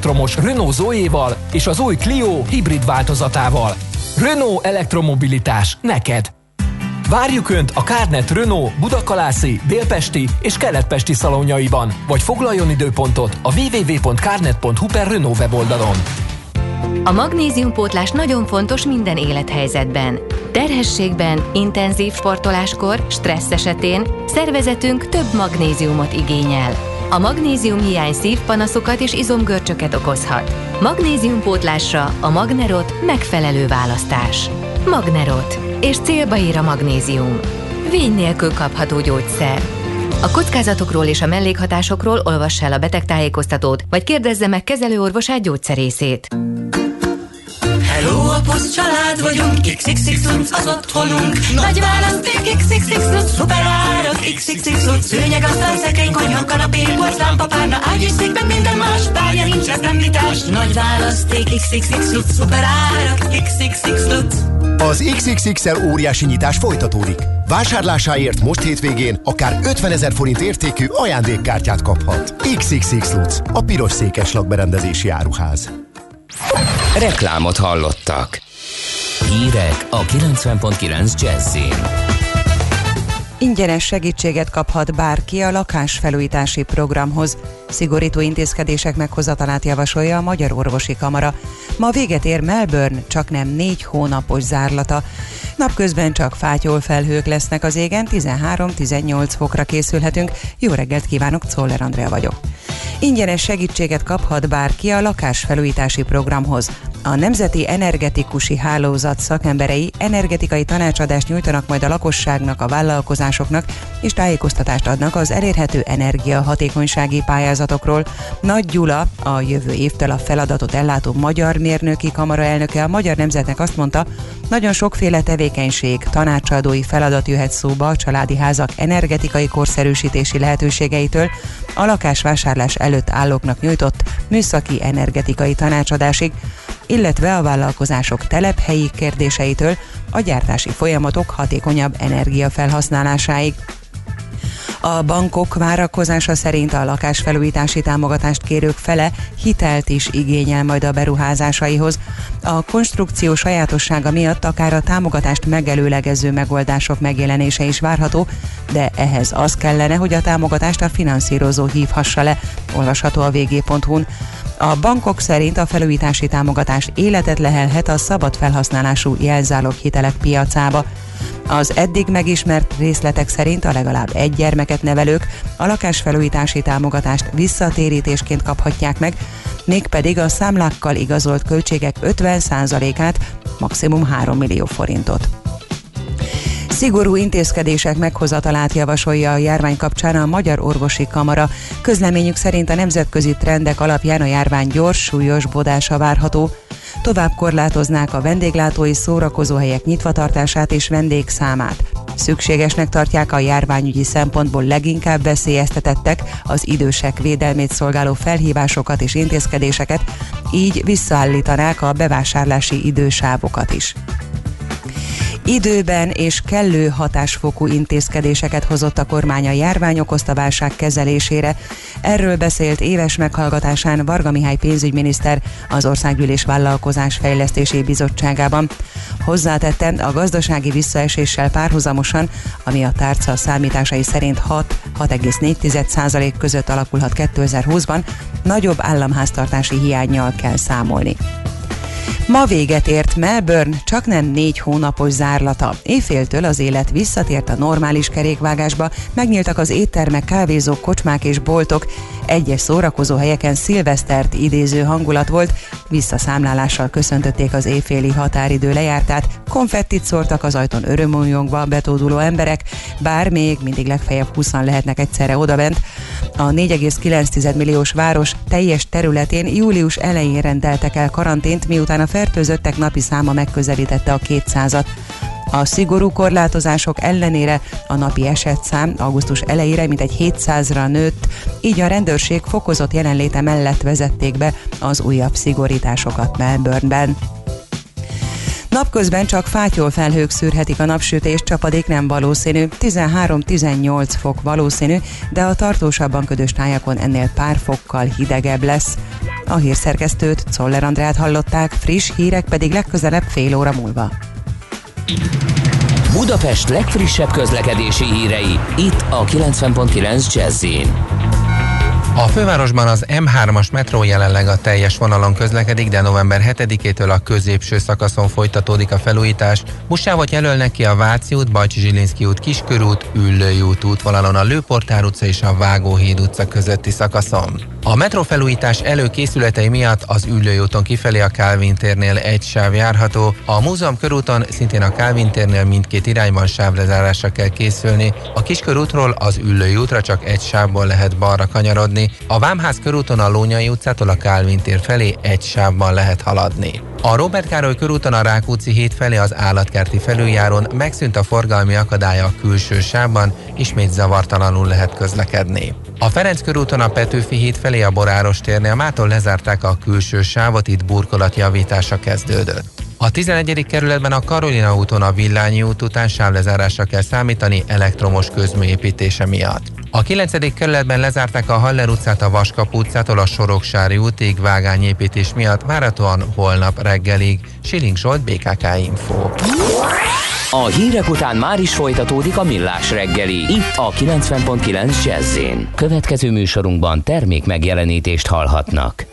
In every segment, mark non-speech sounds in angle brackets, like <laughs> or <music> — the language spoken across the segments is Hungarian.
elektromos Renault Zoe-val és az új Clio hibrid változatával. Renault elektromobilitás neked! Várjuk Önt a Kárnet Renault Budakalászi, Délpesti és Keletpesti szalonjaiban, vagy foglaljon időpontot a www.kárnet.hu per Renault weboldalon. A magnéziumpótlás nagyon fontos minden élethelyzetben. Terhességben, intenzív sportoláskor, stressz esetén szervezetünk több magnéziumot igényel. A magnézium hiány szívpanaszokat és izomgörcsöket okozhat. Magnéziumpótlásra a Magnerot megfelelő választás. Magnerot. És célba ír a magnézium. Vény nélkül kapható gyógyszer. A kockázatokról és a mellékhatásokról olvassa el a betegtájékoztatót, vagy kérdezze meg kezelőorvosát gyógyszerészét. Poszt család vagyunk, XXX az otthonunk. Nagy választék, XXX szuper árak, XXX szőnyeg, asztal, szekrény, konyha, kanapé, porcelán, párna, ágy és szék, meg minden más, bárja nincs, ez nem vitás. Nagy választék, XXX szuper árak, XXX Az XXXL óriási nyitás folytatódik. Vásárlásáért most hétvégén akár 50 ezer forint értékű ajándékkártyát kaphat. XXX Lutz, a piros székes lakberendezési áruház. Reklámot hallottak. Hírek a 90.9 Jazzin. Ingyenes segítséget kaphat bárki a lakásfelújítási programhoz. Szigorító intézkedések meghozatalát javasolja a Magyar Orvosi Kamara. Ma véget ér Melbourne, csak nem négy hónapos zárlata. Napközben csak fátyol felhők lesznek az égen, 13-18 fokra készülhetünk. Jó reggelt kívánok, Czoller Andrea vagyok. Ingyenes segítséget kaphat bárki a lakásfelújítási programhoz. A Nemzeti Energetikusi Hálózat szakemberei energetikai tanácsadást nyújtanak majd a lakosságnak, a vállalkozásoknak, és tájékoztatást adnak az elérhető energiahatékonysági pályázatokról. Nagy Gyula, a jövő évtől a feladatot ellátó Magyar Mérnöki Kamara elnöke a Magyar Nemzetnek azt mondta, nagyon sokféle tevékenység, tanácsadói feladat jöhet szóba a családi házak energetikai korszerűsítési lehetőségeitől, a lakásvásárlás előtt állóknak nyújtott műszaki energetikai tanácsadásig, illetve a vállalkozások telephelyi kérdéseitől a gyártási folyamatok hatékonyabb energiafelhasználásáig. A bankok várakozása szerint a lakásfelújítási támogatást kérők fele hitelt is igényel majd a beruházásaihoz. A konstrukció sajátossága miatt akár a támogatást megelőlegező megoldások megjelenése is várható, de ehhez az kellene, hogy a támogatást a finanszírozó hívhassa le, olvasható a vg.hu-n. A bankok szerint a felújítási támogatás életet lehelhet a szabad felhasználású jelzálog hitelek piacába. Az eddig megismert részletek szerint a legalább egy gyermeket nevelők a lakásfelújítási támogatást visszatérítésként kaphatják meg, mégpedig a számlákkal igazolt költségek 50%-át, maximum 3 millió forintot. Szigorú intézkedések meghozatalát javasolja a járvány kapcsán a Magyar Orvosi Kamara. Közleményük szerint a nemzetközi trendek alapján a járvány gyors, súlyos bodása várható. Tovább korlátoznák a vendéglátói szórakozóhelyek nyitvatartását és vendégszámát. Szükségesnek tartják a járványügyi szempontból leginkább veszélyeztetettek az idősek védelmét szolgáló felhívásokat és intézkedéseket, így visszaállítanák a bevásárlási idősávokat is időben és kellő hatásfokú intézkedéseket hozott a kormány a járvány okozta válság kezelésére. Erről beszélt éves meghallgatásán Varga Mihály pénzügyminiszter az Országgyűlés Vállalkozás Fejlesztési Bizottságában. Hozzátette, a gazdasági visszaeséssel párhuzamosan, ami a tárca számításai szerint 6-6,4% között alakulhat 2020-ban, nagyobb államháztartási hiányjal kell számolni. Ma véget ért Melbourne, csak nem négy hónapos zárlata. Éjféltől az élet visszatért a normális kerékvágásba, megnyíltak az éttermek, kávézók, kocsmák és boltok. Egyes szórakozó helyeken szilvesztert idéző hangulat volt, visszaszámlálással köszöntötték az éjféli határidő lejártát, konfettit szórtak az ajtón örömújongva betóduló emberek, bár még mindig legfeljebb 20 lehetnek egyszerre odabent. A 4,9 milliós város teljes területén július elején rendeltek el karantént, miután a fertőzöttek napi száma megközelítette a 200-at. A szigorú korlátozások ellenére a napi esetszám augusztus elejére mintegy 700-ra nőtt, így a rendőrség fokozott jelenléte mellett vezették be az újabb szigorításokat Melbourneben. Napközben csak fátyol felhők szűrhetik a napsütést, csapadék nem valószínű, 13-18 fok valószínű, de a tartósabban ködös tájakon ennél pár fokkal hidegebb lesz. A hírszerkesztőt, Czoller Andrát hallották, friss hírek pedig legközelebb fél óra múlva. Budapest legfrissebb közlekedési hírei, itt a 90.9 jazz a fővárosban az M3-as metró jelenleg a teljes vonalon közlekedik, de november 7-től a középső szakaszon folytatódik a felújítás. Buszsávot jelölnek ki a Váci út, Bajcsi Zsilinszki út, Kiskörút, Üllői út útvonalon a Lőportár utca és a Vágóhíd utca közötti szakaszon. A metró felújítás előkészületei miatt az Üllői úton kifelé a Kálvin térnél egy sáv járható, a Múzeum körúton szintén a Kálvin térnél mindkét irányban sávlezárásra kell készülni, a Kiskörútról az Üllői útra csak egy sávból lehet balra kanyarodni, a Vámház körúton a Lónyai utcától a Kálvin tér felé egy sávban lehet haladni. A Robert Károly körúton a Rákóczi híd felé az állatkerti felüljáron megszűnt a forgalmi akadálya a külső sávban, ismét zavartalanul lehet közlekedni. A Ferenc körúton a Petőfi híd felé a Boráros térnél mától lezárták a külső sávot, itt burkolat javítása kezdődött. A 11. kerületben a Karolina úton a Villányi út után sávlezárásra kell számítani elektromos közműépítése miatt. A 9. kerületben lezárták a Haller utcát a Vaskap utcától a Soroksári útig vágányépítés miatt várhatóan holnap reggelig. Siling Zsolt, BKK Info. A hírek után már is folytatódik a millás reggeli. Itt a 90.9 jazz Következő műsorunkban termék megjelenítést hallhatnak.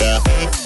like that.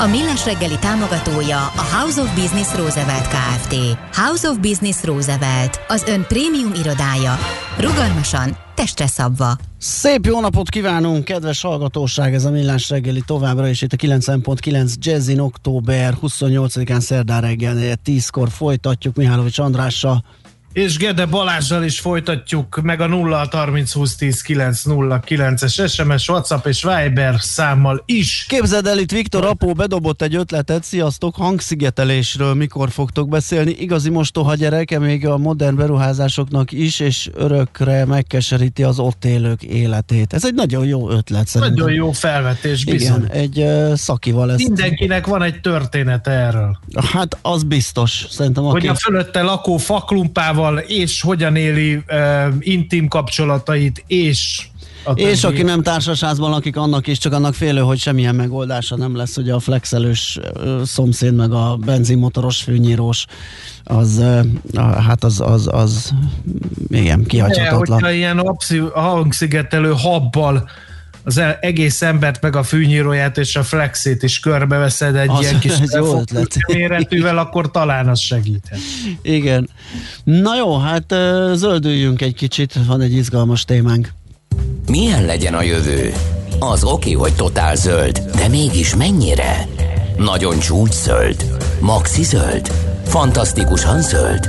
A Millás reggeli támogatója a House of Business Roosevelt Kft. House of Business Roosevelt, az ön prémium irodája. Rugalmasan, testre szabva. Szép jó napot kívánunk, kedves hallgatóság! Ez a Millás reggeli továbbra is itt a 9.9 Jazzin október 28-án szerdán reggel 10-kor folytatjuk Mihálovics Andrással és Gede Balázsral is folytatjuk meg a 0 30 20 10 9 0 9-es SMS, WhatsApp és Viber számmal is. Képzeld el, itt Viktor Apó bedobott egy ötletet, sziasztok, hangszigetelésről mikor fogtok beszélni. Igazi mostoha gyereke még a modern beruházásoknak is, és örökre megkeseríti az ott élők életét. Ez egy nagyon jó ötlet szerintem. Nagyon jó felvetés, bizony. Igen, egy uh, szakival ezt... Mindenkinek van egy története erről. Hát az biztos, szerintem. Hogy a fölötte lakó faklumpával magával, és hogyan éli uh, intim kapcsolatait, és és aki nem társasházban lakik, annak is csak annak félő, hogy semmilyen megoldása nem lesz, ugye a flexelős szomszéd, meg a benzinmotoros főnyírós, az, hát az, az, az igen, kihagyhatatlan. Hogyha ilyen hangszigetelő habbal az e- egész embert, meg a fűnyíróját és a flexét is körbeveszed egy az, ilyen kis <laughs> méretűvel, akkor talán az segíthet. Igen. Na jó, hát zöldüljünk egy kicsit, van egy izgalmas témánk. Milyen legyen a jövő? Az oké, hogy totál zöld, de mégis mennyire? Nagyon csúcs zöld? Maxi zöld? Fantasztikusan zöld?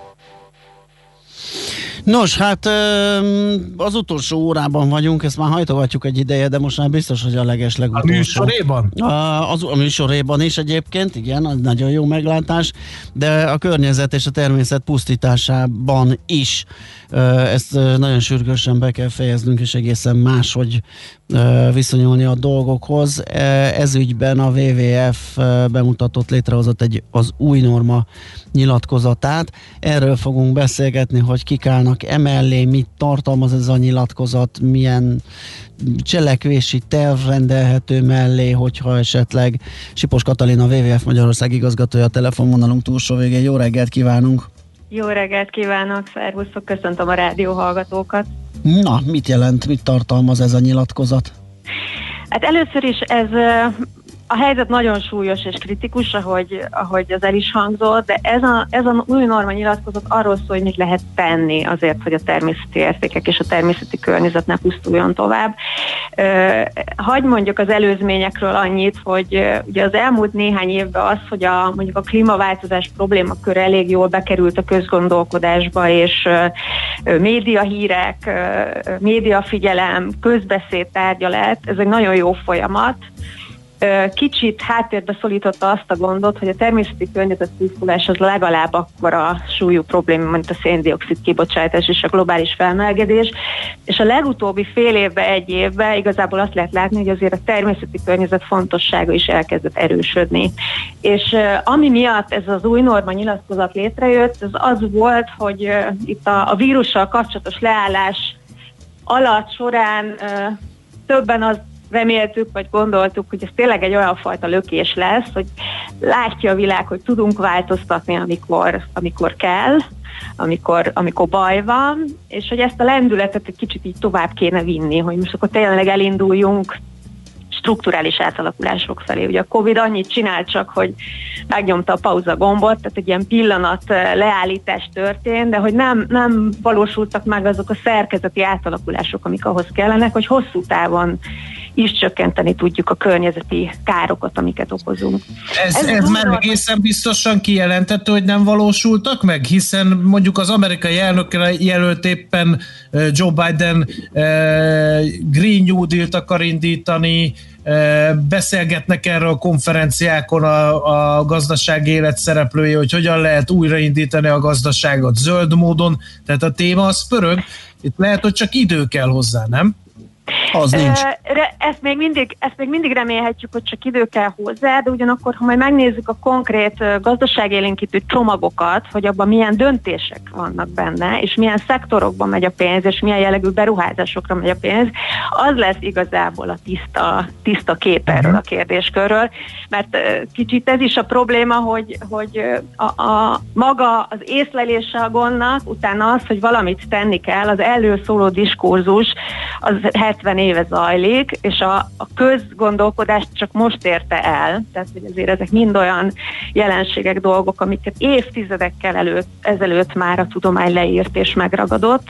Nos, hát az utolsó órában vagyunk, ezt már hajtogatjuk egy ideje, de most már biztos, hogy a leges legutolsó. A műsoréban? A, az, a műsoréban is egyébként, igen, az nagyon jó meglátás, de a környezet és a természet pusztításában is. Ezt nagyon sürgősen be kell fejeznünk, és egészen máshogy viszonyulni a dolgokhoz. Ez ügyben a WWF bemutatott, létrehozott egy az új norma nyilatkozatát. Erről fogunk beszélgetni, hogy kik állnak emellé, mit tartalmaz ez a nyilatkozat, milyen cselekvési terv rendelhető mellé, hogyha esetleg Sipos Katalina, WWF Magyarország igazgatója a telefonvonalunk túlsó végén. Jó reggelt kívánunk! Jó reggelt kívánok, szervuszok, köszöntöm a rádió hallgatókat. Na, mit jelent, mit tartalmaz ez a nyilatkozat? Hát először is ez a helyzet nagyon súlyos és kritikus, ahogy, ahogy az el is hangzott, de ez a, ez a új norma nyilatkozat arról szól, hogy mit lehet tenni azért, hogy a természeti értékek és a természeti környezet ne pusztuljon tovább. Hagy mondjuk az előzményekről annyit, hogy ugye az elmúlt néhány évben az, hogy a, mondjuk a klímaváltozás problémakör elég jól bekerült a közgondolkodásba, és médiahírek, médiafigyelem, közbeszéd tárgya lett, ez egy nagyon jó folyamat, kicsit háttérbe szólította azt a gondot, hogy a természeti környezet pusztulás az legalább akkora súlyú probléma, mint a széndiokszid kibocsátás és a globális felmelegedés. És a legutóbbi fél évben, egy évben igazából azt lehet látni, hogy azért a természeti környezet fontossága is elkezdett erősödni. És ami miatt ez az új norma nyilatkozat létrejött, az az volt, hogy itt a, a vírussal kapcsolatos leállás alatt során többen az reméltük, vagy gondoltuk, hogy ez tényleg egy olyan fajta lökés lesz, hogy látja a világ, hogy tudunk változtatni, amikor, amikor kell, amikor, amikor baj van, és hogy ezt a lendületet egy kicsit így tovább kéne vinni, hogy most akkor tényleg elinduljunk strukturális átalakulások felé. Ugye a Covid annyit csinált csak, hogy megnyomta a pauza gombot, tehát egy ilyen pillanat leállítás történt, de hogy nem, nem valósultak meg azok a szerkezeti átalakulások, amik ahhoz kellenek, hogy hosszú távon is csökkenteni tudjuk a környezeti károkat, amiket okozunk. Ez, ez, ez már egészen biztosan kijelentette, hogy nem valósultak meg, hiszen mondjuk az amerikai elnök jelölt éppen Joe Biden Green New Deal-t akar indítani, beszélgetnek erről a konferenciákon a, a gazdaság élet szereplői, hogy hogyan lehet újraindítani a gazdaságot zöld módon, tehát a téma az pörög, itt lehet, hogy csak idő kell hozzá, nem? Az nincs. Ezt még, mindig, ezt még mindig remélhetjük, hogy csak idő kell hozzá, de ugyanakkor, ha majd megnézzük a konkrét gazdaságélénkítő csomagokat, hogy abban milyen döntések vannak benne, és milyen szektorokban megy a pénz, és milyen jellegű beruházásokra megy a pénz, az lesz igazából a tiszta, tiszta kép erről a mhm. kérdéskörről, mert kicsit ez is a probléma, hogy, hogy a, a maga az észlelése a gondnak, utána az, hogy valamit tenni kell, az előszóló diskurzus, az 70 éve zajlik, és a, a közgondolkodást csak most érte el, tehát hogy azért ezek mind olyan jelenségek, dolgok, amiket évtizedekkel előtt, ezelőtt már a tudomány leírt és megragadott.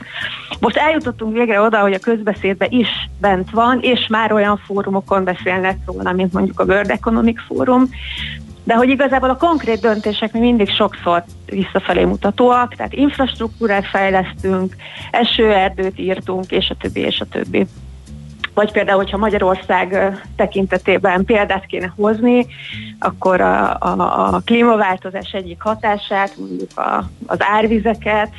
Most eljutottunk végre oda, hogy a közbeszédben is bent van, és már olyan fórumokon beszélnek róla, mint mondjuk a World Economic Forum, de hogy igazából a konkrét döntések mi mindig sokszor visszafelé mutatóak, tehát infrastruktúrát fejlesztünk, esőerdőt írtunk, és a többi, és a többi. Vagy például, hogyha Magyarország tekintetében példát kéne hozni, akkor a, a, a klímaváltozás egyik hatását, mondjuk a, az árvizeket,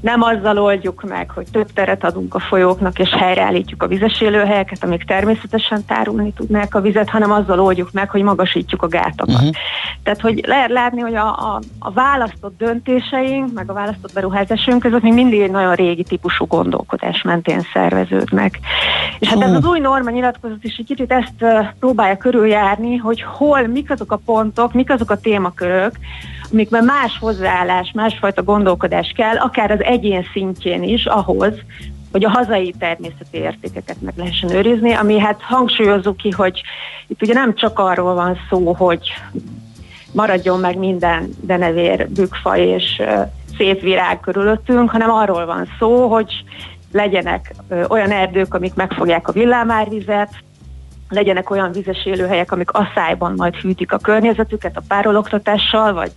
nem azzal oldjuk meg, hogy több teret adunk a folyóknak, és helyreállítjuk a vizes élőhelyeket, amik természetesen tárulni tudnák a vizet, hanem azzal oldjuk meg, hogy magasítjuk a gátakat. Uh-huh. Tehát, hogy lehet látni, hogy a, a, a választott döntéseink, meg a választott beruházásunk között még mindig egy nagyon régi típusú gondolkodás mentén szerveződnek. És hát ez az új norma nyilatkozat is egy kicsit ezt próbálja körüljárni, hogy hol, mik azok a pontok, mik azok a témakörök, amikben más hozzáállás, másfajta gondolkodás kell, akár az egyén szintjén is ahhoz, hogy a hazai természeti értékeket meg lehessen őrizni, ami hát hangsúlyozzuk ki, hogy itt ugye nem csak arról van szó, hogy maradjon meg minden denevér, bükfa és szép virág körülöttünk, hanem arról van szó, hogy legyenek olyan erdők, amik megfogják a villámárvizet, legyenek olyan vizes élőhelyek, amik asszályban majd hűtik a környezetüket a pároloktatással, vagy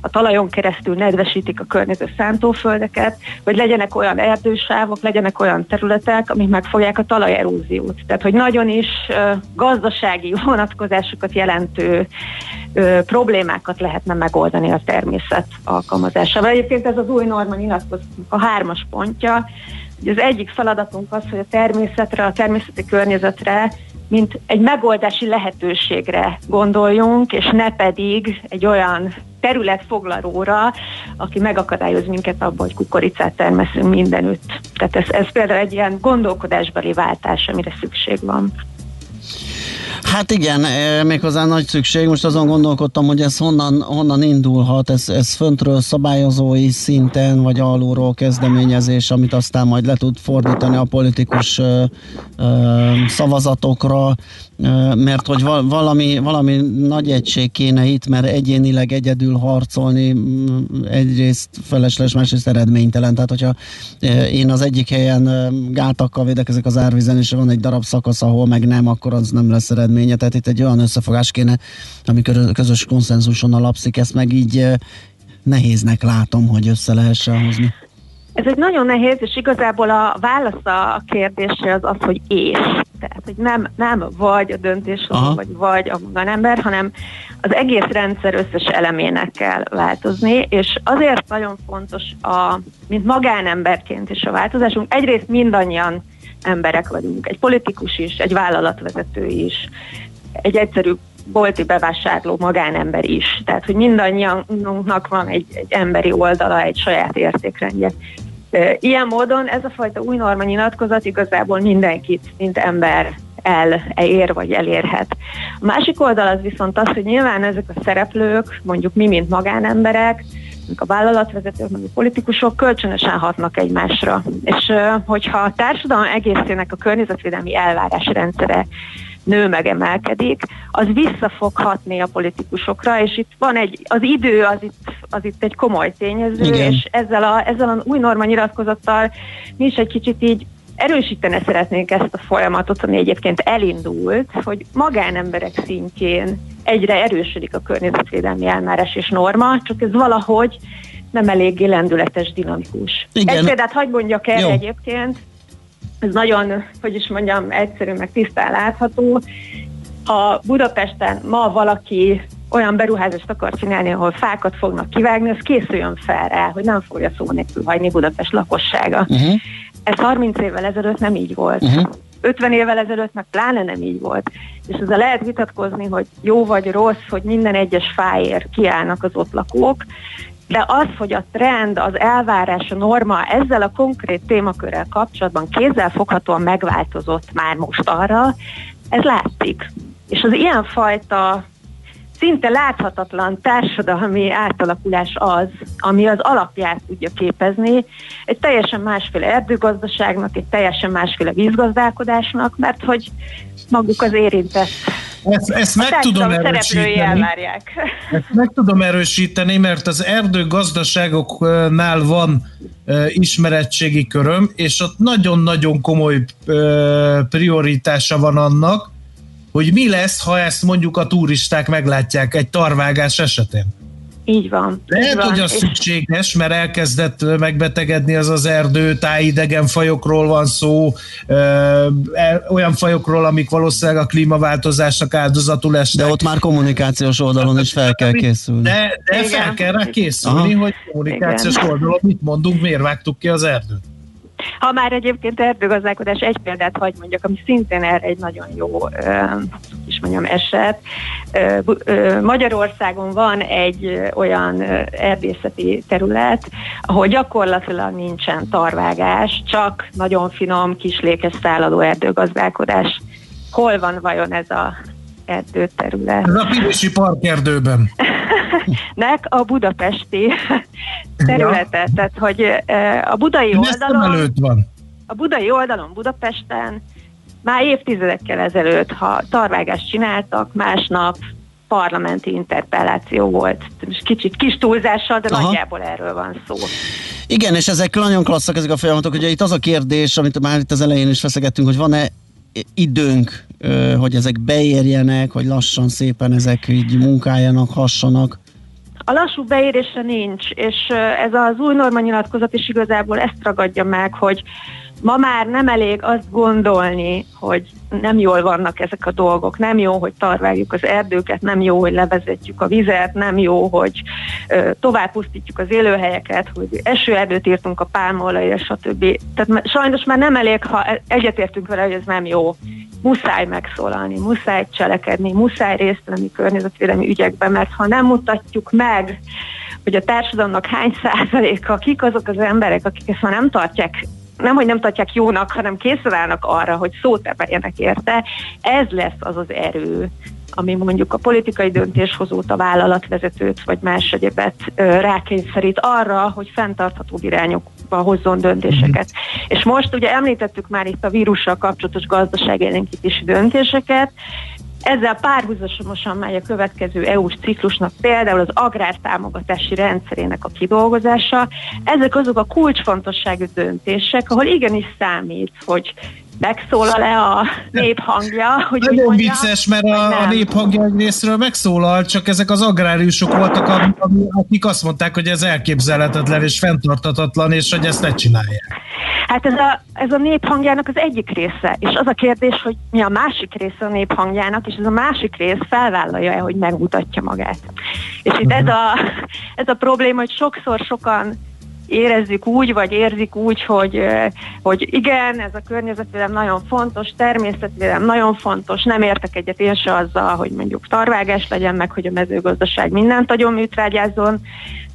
a talajon keresztül nedvesítik a környező szántóföldeket, vagy legyenek olyan erdősávok, legyenek olyan területek, amik megfogják a talajeróziót. Tehát, hogy nagyon is gazdasági <laughs> vonatkozásokat jelentő problémákat lehetne megoldani a természet alkalmazásával. Egyébként ez az új norma nyilatkozatunk a hármas pontja, hogy az egyik feladatunk az, hogy a természetre, a természeti környezetre mint egy megoldási lehetőségre gondoljunk, és ne pedig egy olyan területfoglalóra, aki megakadályoz minket abban, hogy kukoricát termeszünk mindenütt. Tehát ez, ez például egy ilyen gondolkodásbeli váltás, amire szükség van. Hát igen, e, méghozzá nagy szükség. Most azon gondolkodtam, hogy ez honnan, honnan indulhat, ez, ez föntről szabályozói szinten, vagy alulról kezdeményezés, amit aztán majd le tud fordítani a politikus ö, ö, szavazatokra, mert hogy valami, valami nagy egység kéne itt, mert egyénileg egyedül harcolni egyrészt felesleges, másrészt eredménytelen. Tehát, hogyha én az egyik helyen gátakkal védekezek az árvízen, és van egy darab szakasz, ahol meg nem, akkor az nem lesz eredménye. Tehát itt egy olyan összefogás kéne, ami közös konszenzuson alapszik, ezt meg így nehéznek látom, hogy össze lehessen hozni. Ez egy nagyon nehéz, és igazából a válasz a kérdésre az az, hogy és. Tehát, hogy nem, nem vagy a döntéshozó, vagy vagy a magánember, hanem az egész rendszer összes elemének kell változni, és azért nagyon fontos, a, mint magánemberként is a változásunk, egyrészt mindannyian emberek vagyunk, egy politikus is, egy vállalatvezető is, egy egyszerű bolti bevásárló magánember is. Tehát, hogy mindannyiunknak van egy, egy emberi oldala, egy saját értékrendje. Ilyen módon ez a fajta új norma nyilatkozat igazából mindenkit, mint ember elér vagy elérhet. A másik oldal az viszont az, hogy nyilván ezek a szereplők, mondjuk mi, mint magánemberek, a vállalatvezetők, meg a politikusok kölcsönösen hatnak egymásra. És hogyha a társadalom egészének a környezetvédelmi elvárás rendszere nő megemelkedik, az vissza fog hatni a politikusokra, és itt van egy, az idő az itt, az itt egy komoly tényező, Igen. és ezzel a, ezzel a új norma nyilatkozattal mi is egy kicsit így erősíteni szeretnénk ezt a folyamatot, ami egyébként elindult, hogy magánemberek szintjén egyre erősödik a környezetvédelmi elmárás és norma, csak ez valahogy nem eléggé lendületes, dinamikus. Igen. Egy példát hagyd mondjak el egyébként, ez nagyon, hogy is mondjam, egyszerű, meg tisztán látható. Ha Budapesten ma valaki olyan beruházást akar csinálni, ahol fákat fognak kivágni, az készüljön fel rá, hogy nem fogja szó nélkül hagyni Budapest lakossága. Uh-huh. Ez 30 évvel ezelőtt nem így volt. Uh-huh. 50 évvel ezelőtt meg pláne nem így volt. És ezzel lehet vitatkozni, hogy jó vagy rossz, hogy minden egyes fáért kiállnak az ott lakók, de az, hogy a trend, az elvárás, a norma ezzel a konkrét témakörrel kapcsolatban kézzel foghatóan megváltozott már most arra, ez látszik. És az ilyenfajta szinte láthatatlan társadalmi átalakulás az, ami az alapját tudja képezni. Egy teljesen másféle erdőgazdaságnak, egy teljesen másféle vízgazdálkodásnak, mert hogy maguk az érintett. Ezt, ezt meg tudom erősíteni. <laughs> Ezt meg tudom erősíteni, mert az erdőgazdaságoknál van uh, ismerettségi köröm, és ott nagyon-nagyon komoly prioritása van annak, hogy mi lesz, ha ezt mondjuk a turisták meglátják egy tarvágás esetén. Így van. Lehet, így van. hogy az és... szükséges, mert elkezdett megbetegedni az az erdő, tájidegen fajokról van szó, ö, olyan fajokról, amik valószínűleg a klímaváltozásnak áldozatul esnek. De ott már kommunikációs oldalon is fel kell készülni. De, de fel kell rá készülni, Aha. hogy kommunikációs Igen. oldalon mit mondunk, miért vágtuk ki az erdőt. Ha már egyébként erdőgazdálkodás egy példát hagy mondjak, ami szintén erre egy nagyon jó is mondjam, eset. Magyarországon van egy olyan erdészeti terület, ahol gyakorlatilag nincsen tarvágás, csak nagyon finom, kislékes szállaló erdőgazdálkodás. Hol van vajon ez a erdőterület? Ez a Pirisi parkerdőben. <laughs> nek a budapesti területet. Ja. Tehát, hogy a budai oldalon... előtt van. A budai oldalon Budapesten már évtizedekkel ezelőtt, ha tarvágást csináltak, másnap parlamenti interpelláció volt. Kicsit kis túlzással, de Aha. nagyjából erről van szó. Igen, és ezek nagyon klasszak ezek a folyamatok. Ugye itt az a kérdés, amit már itt az elején is feszegettünk, hogy van-e időnk, hogy ezek beérjenek, hogy lassan szépen ezek így munkáljanak, hassanak? A lassú beérésre nincs, és ez az új norma nyilatkozat is igazából ezt ragadja meg, hogy ma már nem elég azt gondolni, hogy nem jól vannak ezek a dolgok, nem jó, hogy tarváljuk az erdőket, nem jó, hogy levezetjük a vizet, nem jó, hogy ö, tovább pusztítjuk az élőhelyeket, hogy esőerdőt írtunk a pálmolajra, stb. Tehát sajnos már nem elég, ha egyetértünk vele, hogy ez nem jó. Muszáj megszólalni, muszáj cselekedni, muszáj részt venni környezetvédelmi ügyekben, mert ha nem mutatjuk meg, hogy a társadalomnak hány százaléka, kik azok az emberek, akik ezt már nem tartják nem, hogy nem tartják jónak, hanem készen állnak arra, hogy szót emeljenek érte. Ez lesz az az erő, ami mondjuk a politikai döntéshozót, a vállalatvezetőt vagy más egyébet rákényszerít arra, hogy fenntartható irányokba hozzon döntéseket. Mm. És most ugye említettük már itt a vírussal kapcsolatos gazdaságélénkítési döntéseket, ezzel párhuzamosan megy a következő EU-s ciklusnak például az agrártámogatási rendszerének a kidolgozása. Ezek azok a kulcsfontosságú döntések, ahol igenis számít, hogy megszólal-e a néphangja. Hogy Nagyon mondja, vicces, mert a, a néphangja egy részről megszólal, csak ezek az agráriusok voltak, akik azt mondták, hogy ez elképzelhetetlen és fenntartatatlan, és hogy ezt ne csinálják. Hát ez a, ez a néphangjának az egyik része, és az a kérdés, hogy mi a másik része a néphangjának, és ez a másik rész felvállalja-e, hogy megmutatja magát. És itt ez a, <laughs> ez a probléma, hogy sokszor sokan érezzük úgy, vagy érzik úgy, hogy, hogy igen, ez a környezetvédelem nagyon fontos, természetvédelem nagyon fontos, nem értek egyet én se azzal, hogy mondjuk tarvágás legyen meg, hogy a mezőgazdaság mindent nagyon műtrágyázzon,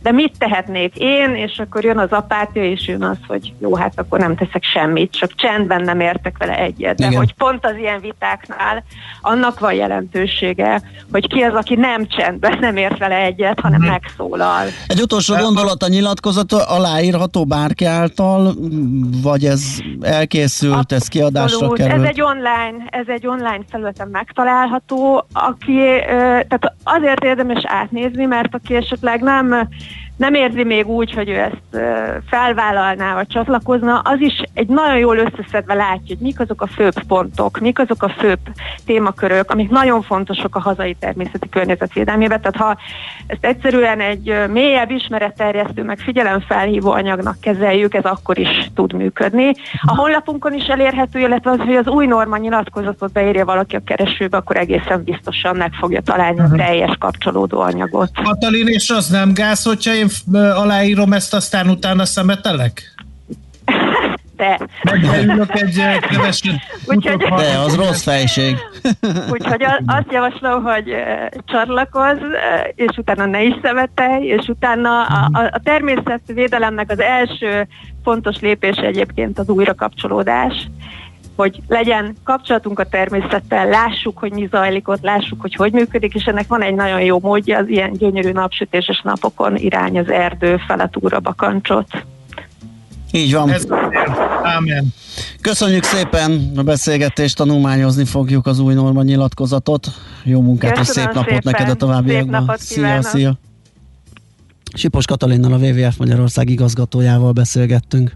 de mit tehetnék én, és akkor jön az apátja, és jön az, hogy jó, hát akkor nem teszek semmit, csak csendben nem értek vele egyet. De Igen. hogy pont az ilyen vitáknál annak van jelentősége, hogy ki az, aki nem csendben nem ért vele egyet, hanem megszólal. Egy utolsó gondolat a nyilatkozat aláírható bárki által, vagy ez elkészült, ez kiadásra Abszolút. került? Ez egy online, ez egy online felületen megtalálható, aki, tehát azért érdemes átnézni, mert aki esetleg nem nem érzi még úgy, hogy ő ezt felvállalná, vagy csatlakozna, az is egy nagyon jól összeszedve látja, hogy mik azok a főbb pontok, mik azok a főbb témakörök, amik nagyon fontosak a hazai természeti környezetvédelmében. Tehát ha ezt egyszerűen egy mélyebb ismeretterjesztő, meg figyelemfelhívó anyagnak kezeljük, ez akkor is tud működni. A honlapunkon is elérhető, illetve az, hogy az új norma nyilatkozatot beírja valaki a keresőbe, akkor egészen biztosan meg fogja találni a teljes kapcsolódó anyagot. Katalin, és az nem gáz, hogyha én aláírom ezt, aztán utána szemetelek? De, Megbeülök egy keveset. Úgyhogy- De, az rossz fejség. <laughs> úgyhogy azt javaslom, hogy csatlakozz, és utána ne is szemetelj, és utána a, a, a természetvédelemnek az első fontos lépés egyébként az újrakapcsolódás hogy legyen kapcsolatunk a természettel, lássuk, hogy mi zajlik ott, lássuk, hogy hogy működik, és ennek van egy nagyon jó módja, az ilyen gyönyörű napsütéses napokon irány az erdő fele túra bakancsot. Így van. Ez Ámen. Köszönjük szépen a beszélgetést, tanulmányozni fogjuk az új norma nyilatkozatot. Jó munkát és Köszönöm szép napot szépen. neked a továbbiakban. Szia, kívánok. szia. Sipos Katalinnal a WWF Magyarország igazgatójával beszélgettünk.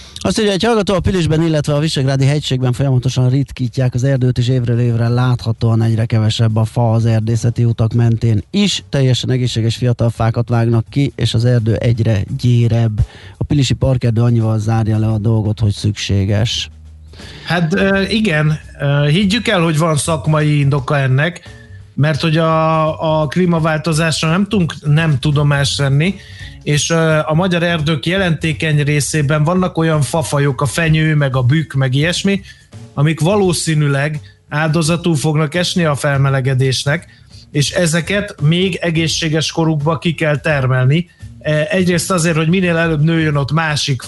Azt írja, egy hallgató a Pilisben, illetve a Visegrádi hegységben folyamatosan ritkítják az erdőt, és évről évre láthatóan egyre kevesebb a fa az erdészeti utak mentén is. Teljesen egészséges fiatal fákat vágnak ki, és az erdő egyre gyérebb. A Pilisi parkerdő annyival zárja le a dolgot, hogy szükséges. Hát igen, higgyük el, hogy van szakmai indoka ennek, mert hogy a, a klímaváltozásra nem tudunk nem tudomást venni, és a magyar erdők jelentékeny részében vannak olyan fafajok, a fenyő, meg a bükk, meg ilyesmi, amik valószínűleg áldozatul fognak esni a felmelegedésnek, és ezeket még egészséges korukba ki kell termelni. E, Egyrészt azért, hogy minél előbb nőjön ott másik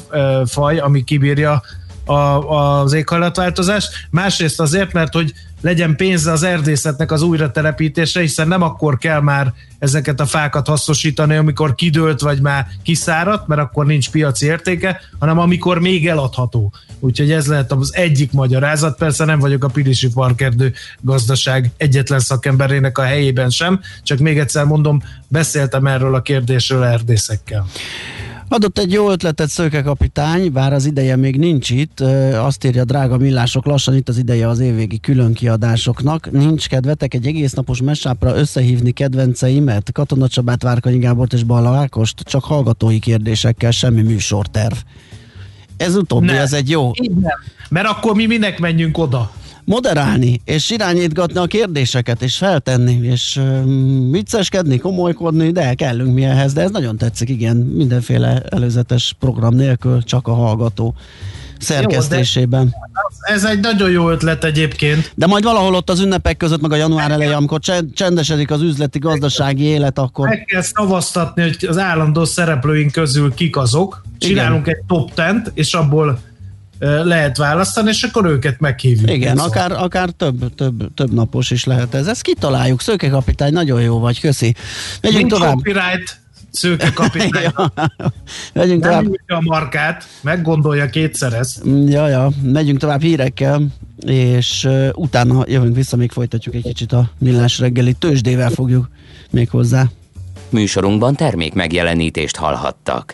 faj, ami kibírja a, az éghajlatváltozást, másrészt azért, mert hogy legyen pénze az erdészetnek az újratelepítésre, hiszen nem akkor kell már ezeket a fákat hasznosítani, amikor kidőlt vagy már kiszáradt, mert akkor nincs piaci értéke, hanem amikor még eladható. Úgyhogy ez lehet az egyik magyarázat, persze nem vagyok a Pilisi Parkerdő gazdaság egyetlen szakemberének a helyében sem, csak még egyszer mondom, beszéltem erről a kérdésről erdészekkel. Adott egy jó ötletet Szőke kapitány, bár az ideje még nincs itt. Azt írja, drága millások, lassan itt az ideje az évvégi különkiadásoknak. Nincs kedvetek egy egész napos mesápra összehívni kedvenceimet? Katona Csabát, Várkanyi Gábort és Balla Ákost? Csak hallgatói kérdésekkel, semmi műsorterv. Ez utóbbi, Ne. ez egy jó. Nem. Mert akkor mi minek menjünk oda? Moderálni, és irányítgatni a kérdéseket, és feltenni, és um, vicceskedni, komolykodni, de kellünk mi ehhez, de ez nagyon tetszik, igen, mindenféle előzetes program nélkül, csak a hallgató szerkesztésében. Ez egy nagyon jó ötlet egyébként. De majd valahol ott az ünnepek között, meg a január elején, amikor csend- csendesedik az üzleti, gazdasági élet, akkor Meg kell szavaztatni, hogy az állandó szereplőink közül kik azok. Csinálunk egy top tent, és abból lehet választani, és akkor őket meghívjuk. igen, Szóval. akár, akár több, több, több napos is lehet ez. Ezt kitaláljuk, Szőke kapitány, nagyon jó vagy, köszi. Megyünk Nincs tovább. copyright, szőke kapitány. <laughs> Megyünk Nem tovább. a markát, meggondolja kétszer ezt. Ja, ja, megyünk tovább hírekkel, és uh, utána jövünk vissza, még folytatjuk egy kicsit a millás reggeli tőzsdével fogjuk még hozzá. Műsorunkban termék megjelenítést hallhattak.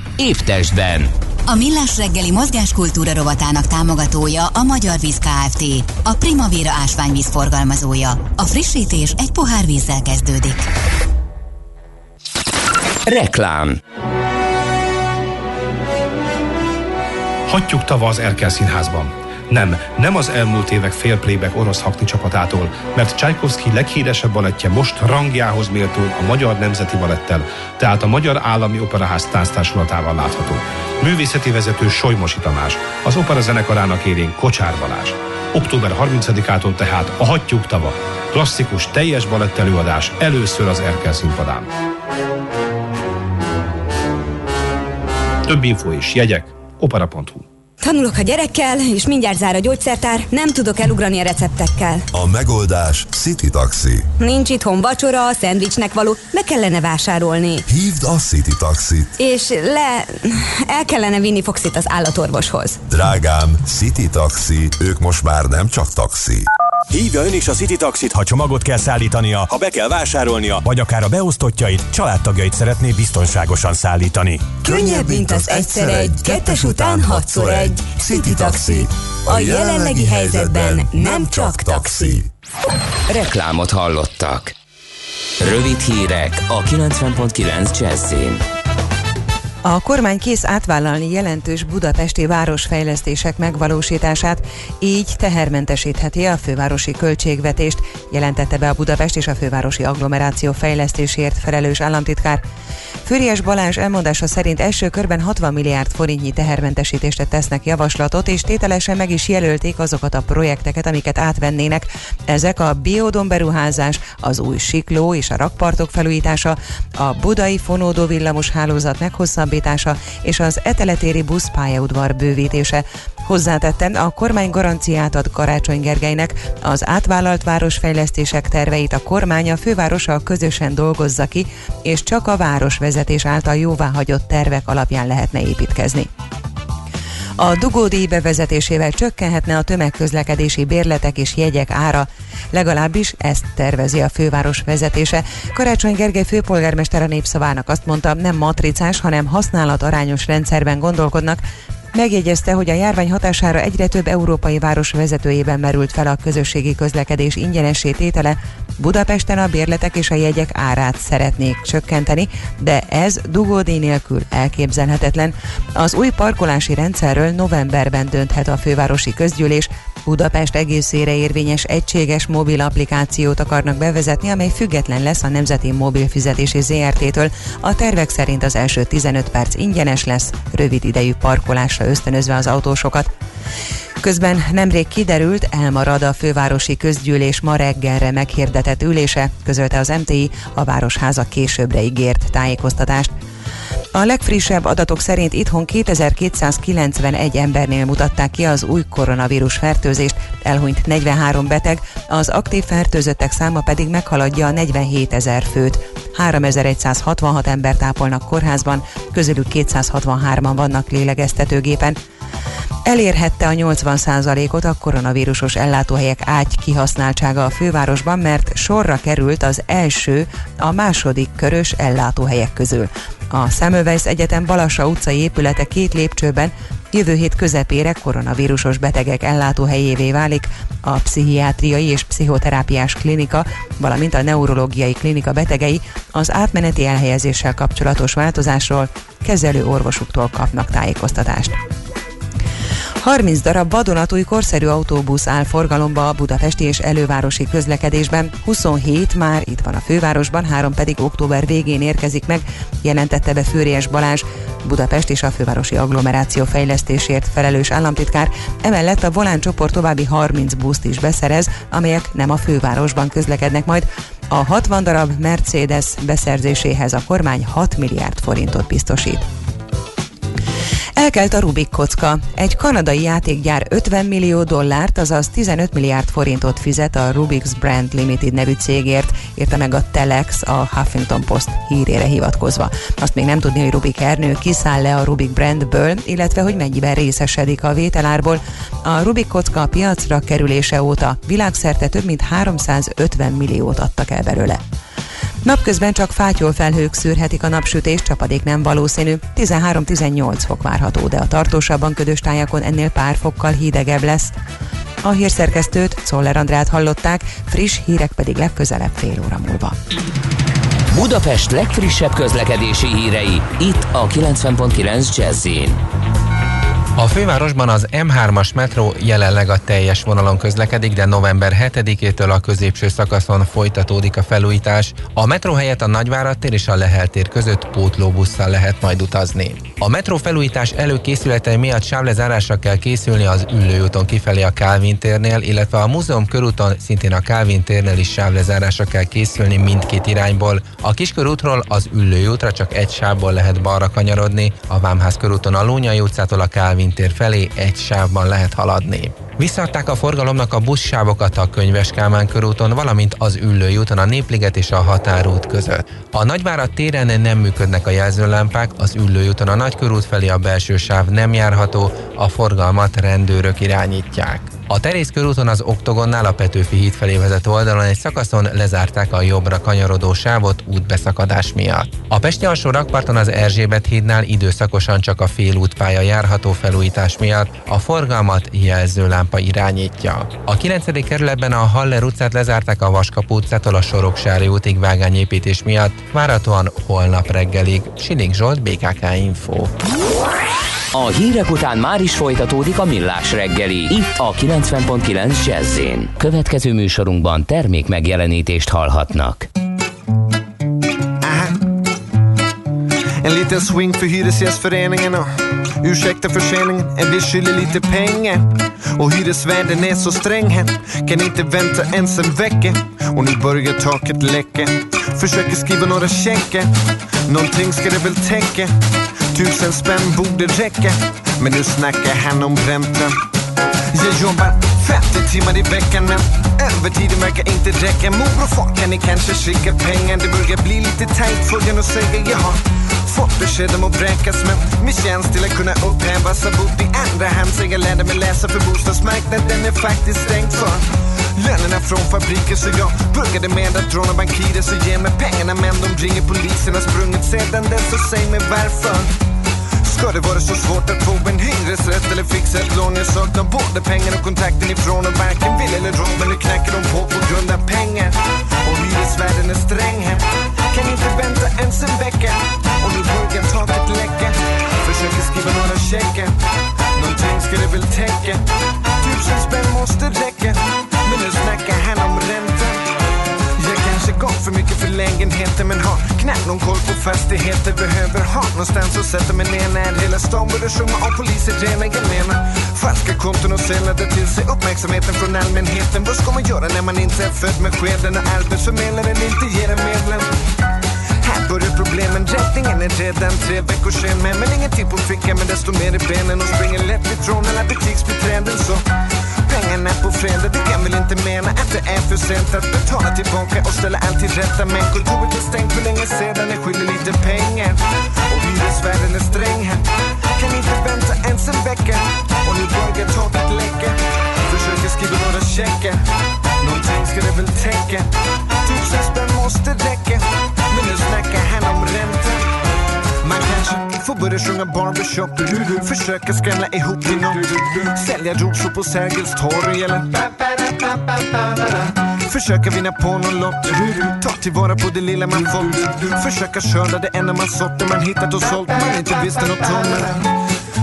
Évtestben a Millás reggeli mozgáskultúra rovatának támogatója a Magyar Víz Kft. A Primavera ásványvíz forgalmazója. A frissítés egy pohár vízzel kezdődik. Reklám Hagyjuk tava az Erkel Színházban. Nem, nem az elmúlt évek félplébek orosz hakni csapatától, mert Csajkovszki leghíresebb balettje most rangjához méltó a Magyar Nemzeti Balettel, tehát a Magyar Állami Operaház tánctársulatával látható. Művészeti vezető Solymosi Tamás, az opera zenekarának élén Kocsár Balázs. Október 30-ától tehát a Hattyúk tava. Klasszikus, teljes balettelőadás először az Erkel színpadán. Több info és jegyek opera.hu Tanulok a gyerekkel, és mindjárt zár a gyógyszertár, nem tudok elugrani a receptekkel. A megoldás City Taxi. Nincs itthon vacsora, szendvicsnek való, meg kellene vásárolni. Hívd a City Taxit. És le... el kellene vinni Foxit az állatorvoshoz. Drágám, City Taxi, ők most már nem csak taxi. Hívja ön is a City Taxit, ha csomagot kell szállítania, ha be kell vásárolnia, vagy akár a beosztottjait, családtagjait szeretné biztonságosan szállítani. Könnyebb, mint az egyszer egy, kettes után hatszor egy. City Taxi. A jelenlegi helyzetben nem csak taxi. Reklámot hallottak. Rövid hírek a 90.9 Jazzin. A kormány kész átvállalni jelentős budapesti városfejlesztések megvalósítását, így tehermentesítheti a fővárosi költségvetést, jelentette be a Budapest és a fővárosi agglomeráció fejlesztésért felelős államtitkár. Fűries Balázs elmondása szerint első körben 60 milliárd forintnyi tehermentesítésre tesznek javaslatot, és tételesen meg is jelölték azokat a projekteket, amiket átvennének. Ezek a biodon beruházás, az új sikló és a rakpartok felújítása, a budai fonódó villamos hálózat meghosszabb meghosszabbítása és az eteletéri buszpályaudvar bővítése. Hozzátettem, a kormány garanciát ad Karácsony Gergelynek, az átvállalt városfejlesztések terveit a kormány a fővárosa közösen dolgozza ki, és csak a városvezetés által jóváhagyott tervek alapján lehetne építkezni. A dugódíj bevezetésével csökkenhetne a tömegközlekedési bérletek és jegyek ára. Legalábbis ezt tervezi a főváros vezetése. Karácsony Gergely főpolgármester a népszavának azt mondta, nem matricás, hanem használat arányos rendszerben gondolkodnak, Megjegyezte, hogy a járvány hatására egyre több európai város vezetőjében merült fel a közösségi közlekedés ingyenessé tétele. Budapesten a bérletek és a jegyek árát szeretnék csökkenteni, de ez dugódíj nélkül elképzelhetetlen. Az új parkolási rendszerről novemberben dönthet a fővárosi közgyűlés, Budapest egészére érvényes egységes mobil applikációt akarnak bevezetni, amely független lesz a Nemzeti Mobil Fizetési ZRT-től. A tervek szerint az első 15 perc ingyenes lesz, rövid idejű parkolásra ösztönözve az autósokat. Közben nemrég kiderült, elmarad a fővárosi közgyűlés ma reggelre meghirdetett ülése, közölte az MTI, a Városháza későbbre ígért tájékoztatást. A legfrissebb adatok szerint itthon 2291 embernél mutatták ki az új koronavírus fertőzést, elhunyt 43 beteg, az aktív fertőzöttek száma pedig meghaladja a 47 ezer főt. 3166 ember tápolnak kórházban, közülük 263-an vannak lélegeztetőgépen. Elérhette a 80%-ot a koronavírusos ellátóhelyek ágy kihasználtsága a fővárosban, mert sorra került az első, a második körös ellátóhelyek közül. A Semmelweis Egyetem Balassa utcai épülete két lépcsőben jövő hét közepére koronavírusos betegek ellátóhelyévé válik. A pszichiátriai és pszichoterápiás klinika, valamint a neurológiai klinika betegei az átmeneti elhelyezéssel kapcsolatos változásról kezelő orvosuktól kapnak tájékoztatást. 30 darab vadonatúj korszerű autóbusz áll forgalomba a budapesti és elővárosi közlekedésben, 27 már itt van a fővárosban, három pedig október végén érkezik meg, jelentette be Főries Balázs, Budapest és a fővárosi agglomeráció fejlesztésért felelős államtitkár. Emellett a Volán csoport további 30 buszt is beszerez, amelyek nem a fővárosban közlekednek majd. A 60 darab Mercedes beszerzéséhez a kormány 6 milliárd forintot biztosít. Elkelt a Rubik kocka. Egy kanadai játékgyár 50 millió dollárt, azaz 15 milliárd forintot fizet a Rubik's Brand Limited nevű cégért, írta meg a Telex a Huffington Post hírére hivatkozva. Azt még nem tudni, hogy Rubik Ernő kiszáll le a Rubik brandből, illetve hogy mennyiben részesedik a vételárból. A Rubik kocka piacra kerülése óta világszerte több mint 350 milliót adtak el belőle. Napközben csak fátyol felhők szűrhetik a napsütést, csapadék nem valószínű. 13-18 fok várható, de a tartósabban ködös tájakon ennél pár fokkal hidegebb lesz. A hírszerkesztőt, Szoller Andrát hallották, friss hírek pedig legközelebb fél óra múlva. Budapest legfrissebb közlekedési hírei, itt a 90.9 jazz a fővárosban az M3-as metró jelenleg a teljes vonalon közlekedik, de november 7-től a középső szakaszon folytatódik a felújítás. A metró helyett a Nagyvárad tér és a Lehel tér között pótlóbusszal lehet majd utazni. A metró felújítás előkészületei miatt sávlezárásra kell készülni az Üllőúton kifelé a Kálvin térnél, illetve a múzeum körúton szintén a Kálvin térnél is sávlezárásra kell készülni mindkét irányból. A Kiskörútról az Üllőútra csak egy sávból lehet balra kanyarodni, a Vámház körúton a Lónyai utcától a Kálvin tér felé egy sávban lehet haladni. Visszadták a forgalomnak a buszsávokat a Könyves Kálmán körúton, valamint az Üllői úton a Népliget és a Határút között. A Nagyvárad téren nem működnek a jelzőlámpák, az Üllői úton a Nagykörút felé a belső sáv nem járható, a forgalmat rendőrök irányítják. A Terész körúton az Oktogonnál a Petőfi híd felé vezető oldalon egy szakaszon lezárták a jobbra kanyarodó sávot útbeszakadás miatt. A Pesti alsó rakparton az Erzsébet hídnál időszakosan csak a félútpálya járható felújítás miatt a forgalmat jelzőlámpa irányítja. A 9. kerületben a Haller utcát lezárták a Vaskap utcától a Soroksári útig vágányépítés miatt, várhatóan holnap reggelig. Siling Zsolt, BKK Info. A hírek után már is folytatódik a millás reggeli. Itt a 90.9 jazz Következő műsorunkban termék megjelenítést hallhatnak. En liten swing för Hyresgästföreningen och ursäkta förseningen, en viss skyldig lite pengar. Och hyresvärden är så sträng här, kan inte vänta ens en vecka. Och nu börjar taket läcka, försöker skriva några checkar. Någonting ska det väl täcka. Tusen spänn borde räcka, men nu snackar han om räntan. Jag jobbar 50 timmar i veckan men övertiden verkar inte räcka. Mor och far kan ni kanske skicka pengar? Det börjar bli lite tajt får jag nog säga. Jag har fått besked om att vräkas men min tjänst till att kunna upphävas har bott i andra hand så jag lärde mig läsa för bostadsmarknaden är faktiskt stängd. för lönerna från fabriken så jag började med att råna bankirer så ge mig pengarna men de ringer polisen. Har sprungit sedan dess så säg mig varför. Ska det vara så svårt att få en hyresrätt eller fixa ett lån? Jag saknar både pengar och kontakten ifrån och varken vill eller råd men nu knackar de på på grund av pengar. Och hyresvärden är sträng här. Kan inte vänta ens en vecka. Och nu börjar taket läcka. Försöker skriva några checkar. Någonting ska det väl täcka. Tusen spänn måste räcka. Lägenheter men har knappt någon koll på fastigheter Behöver ha någonstans att sätta mig ner. När hela stan börjar sjunga om poliser rena Jag menar. Falska konton och sällade till sig uppmärksamheten från allmänheten. Vad ska man göra när man inte är född med skeden? Och arbetsförmedlaren inte ger en medlem? Här börjar problemen, räddningen är redan tre veckor sen. Men, Men ingenting på fickan men desto mer i benen. Och springer lätt ifrån alla butiksbiträden så pengarna på fredag. Det kan väl inte mena att det är för sent att betala tillbaka och ställa allt till rätta. Men kontoret är stängt för länge sedan, jag skyller lite pengar. Och hyresvärden är sträng här. Kan inte vänta ens en vecka. Och nu börjar taket läcka. Försöker skriva några checkar. Någonting ska det väl täcka. Tusen spänn måste räcka. Men nu snackar han om räntor man kanske får börja sjunga barbershop. Försöka skramla ihop till något Sälja rosor på Sergels torg eller Försöka vinna på någon lott. Ta tillvara på det lilla man fått. Försöka skörda det enda man sått Det man hittat och sålt. Man inte visste något om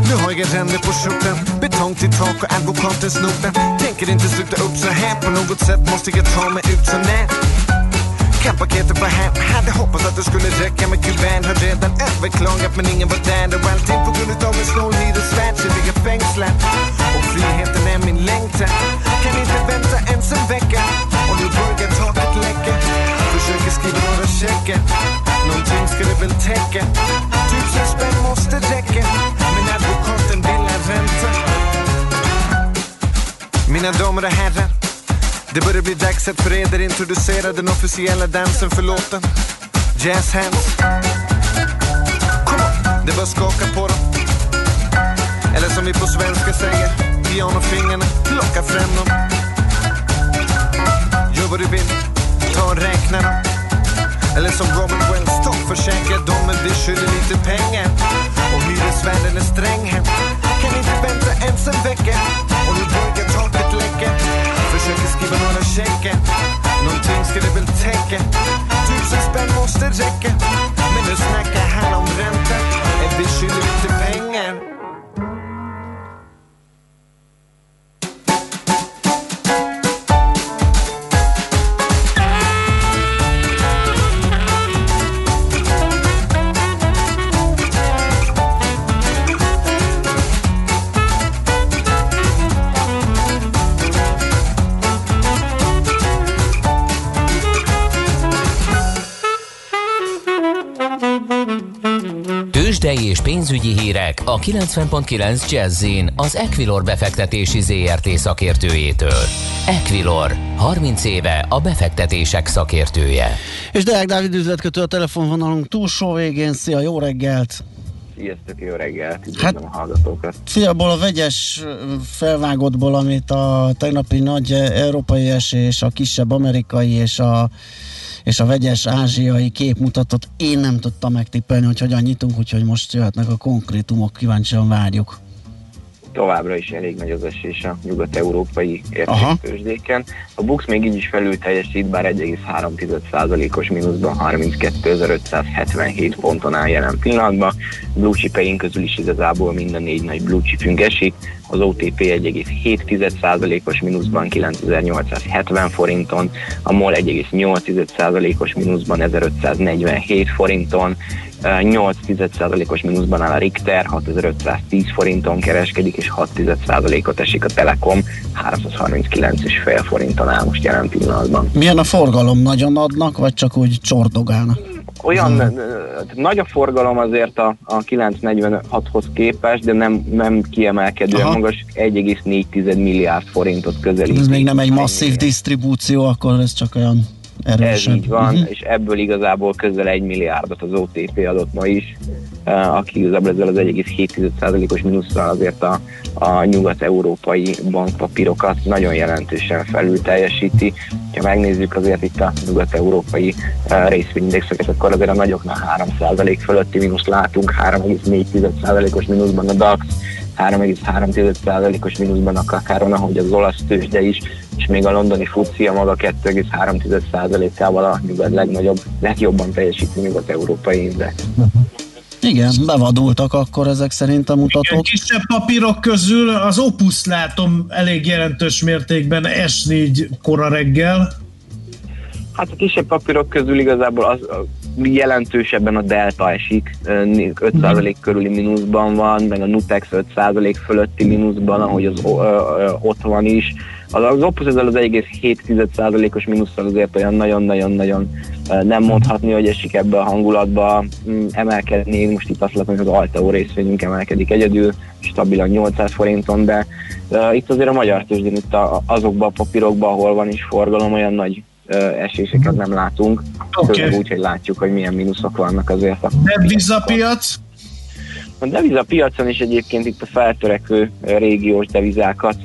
nu har jag ränder på skjortan Betong till tak och advokatens nota Tänker inte sluta upp så här. På något sätt måste jag ta mig ut så när packat paketet på hem. Hade hoppats att det skulle räcka med kuvertet. Har redan överklagat men ingen var där. Och allting på grund av en snål hyresvärd. Så ligger fängslad. Och friheten är min längtan. Kan inte vänta ens en vecka. Och nu börjar taket läcka. Försöker skriva några checkar. Någonting ska det väl täcka. Tusen spänn måste räcka. Men advokaten vill ha ränta. Mina damer och herrar det börjar bli dags att för er introducera den officiella dansen för låten. Jazz hands. Kom on, det bara skaka på dem. Eller som vi på svenska säger, pianofingrarna, plocka fram dem. Gör vad du vill, ta och räkna dem. Eller som Robin Wells, toppförsäkra dem men vi skyller lite pengar. Och hyresvärden är sträng här. Kan inte vänta ens en vecka. Och nu börjar taket läcka. Försöker skriva några checkar. Någonting ska det väl täcka. Tusen spänn måste räcka. Men nu snackar han om ränta. Är vi skyller lite pengar. Tőzsdei és pénzügyi hírek a 90.9 Jazzin az Equilor befektetési ZRT szakértőjétől. Equilor, 30 éve a befektetések szakértője. És Deák Dávid üzletkötő a telefonvonalunk túlsó végén. Szia, jó reggelt! Sziasztok, jó reggelt, üdvözlöm a hallgatókat. Fia, abból a vegyes felvágottból, amit a tegnapi nagy európai esés, a kisebb amerikai és a és a vegyes ázsiai kép mutatott, én nem tudtam megtippelni, hogy hogyan nyitunk, úgyhogy most jöhetnek a konkrétumok, kíváncsian várjuk. Továbbra is elég nagy az esés a nyugat-európai értéktőzsdéken. A Bux még így is felül teljesít, bár 1,3%-os mínuszban 32.577 ponton áll jelen pillanatban. Blue közül is igazából minden négy nagy blue chipünk esik. Az OTP 1,7%-os mínuszban 9870 forinton, a MOL 1,8%-os mínuszban 1547 forinton, 8%-os mínuszban áll a Richter, 6510 forinton kereskedik, és 6%-ot esik a Telekom, 339,5 forinton áll most jelen pillanatban. Milyen a forgalom? Nagyon adnak, vagy csak úgy csordogálnak? Olyan hmm. nagy a forgalom azért a, a 946-hoz képest, de nem, nem kiemelkedően Aha. magas, 1,4 milliárd forintot közelít. Ez még nem egy masszív disztribúció, akkor ez csak olyan erősen. Ez így van, uh-huh. és ebből igazából közel egy milliárdot az OTP adott ma is, uh, aki igazából ezzel az 1,7%-os mínusszal azért a, a nyugat-európai bankpapírokat nagyon jelentősen felül teljesíti. Ha megnézzük azért itt a nyugat-európai uh, részvényindexeket, akkor azért a nagyoknál 3% fölötti mínusz látunk, 3,4%-os mínuszban a DAX, 3,3%-os mínuszban a Kakaron, ahogy az olasz tőzsde is, és még a londoni futcia maga 2,3%-ával a nyugat legnagyobb, legjobban teljesítő nyugat-európai index. Igen, bevadultak akkor ezek szerint a mutatók. Igen, kisebb papírok közül az Opus látom elég jelentős mértékben esni így kora reggel. Hát a kisebb papírok közül igazából az, jelentősebben a Delta esik, 5% körüli mínuszban van, meg a Nutex 5% fölötti mínuszban, ahogy az ö, ö, ott van is. Az, az Opus ezzel az 1,7%-os mínusszal azért olyan nagyon-nagyon-nagyon nem mondhatni, hogy esik ebbe a hangulatba mm, emelkedni. Most itt azt látom, hogy az Alteo részvényünk emelkedik egyedül, stabilan 800 forinton, de itt azért a magyar tőzsdén, itt azokban a papírokban, ahol van is forgalom, olyan nagy eséseket nem látunk. Okay. Úgy, hogy látjuk, hogy milyen mínuszok vannak azért. A devizapiac? A devizapiacon is egyébként itt a feltörekvő régiós devizákat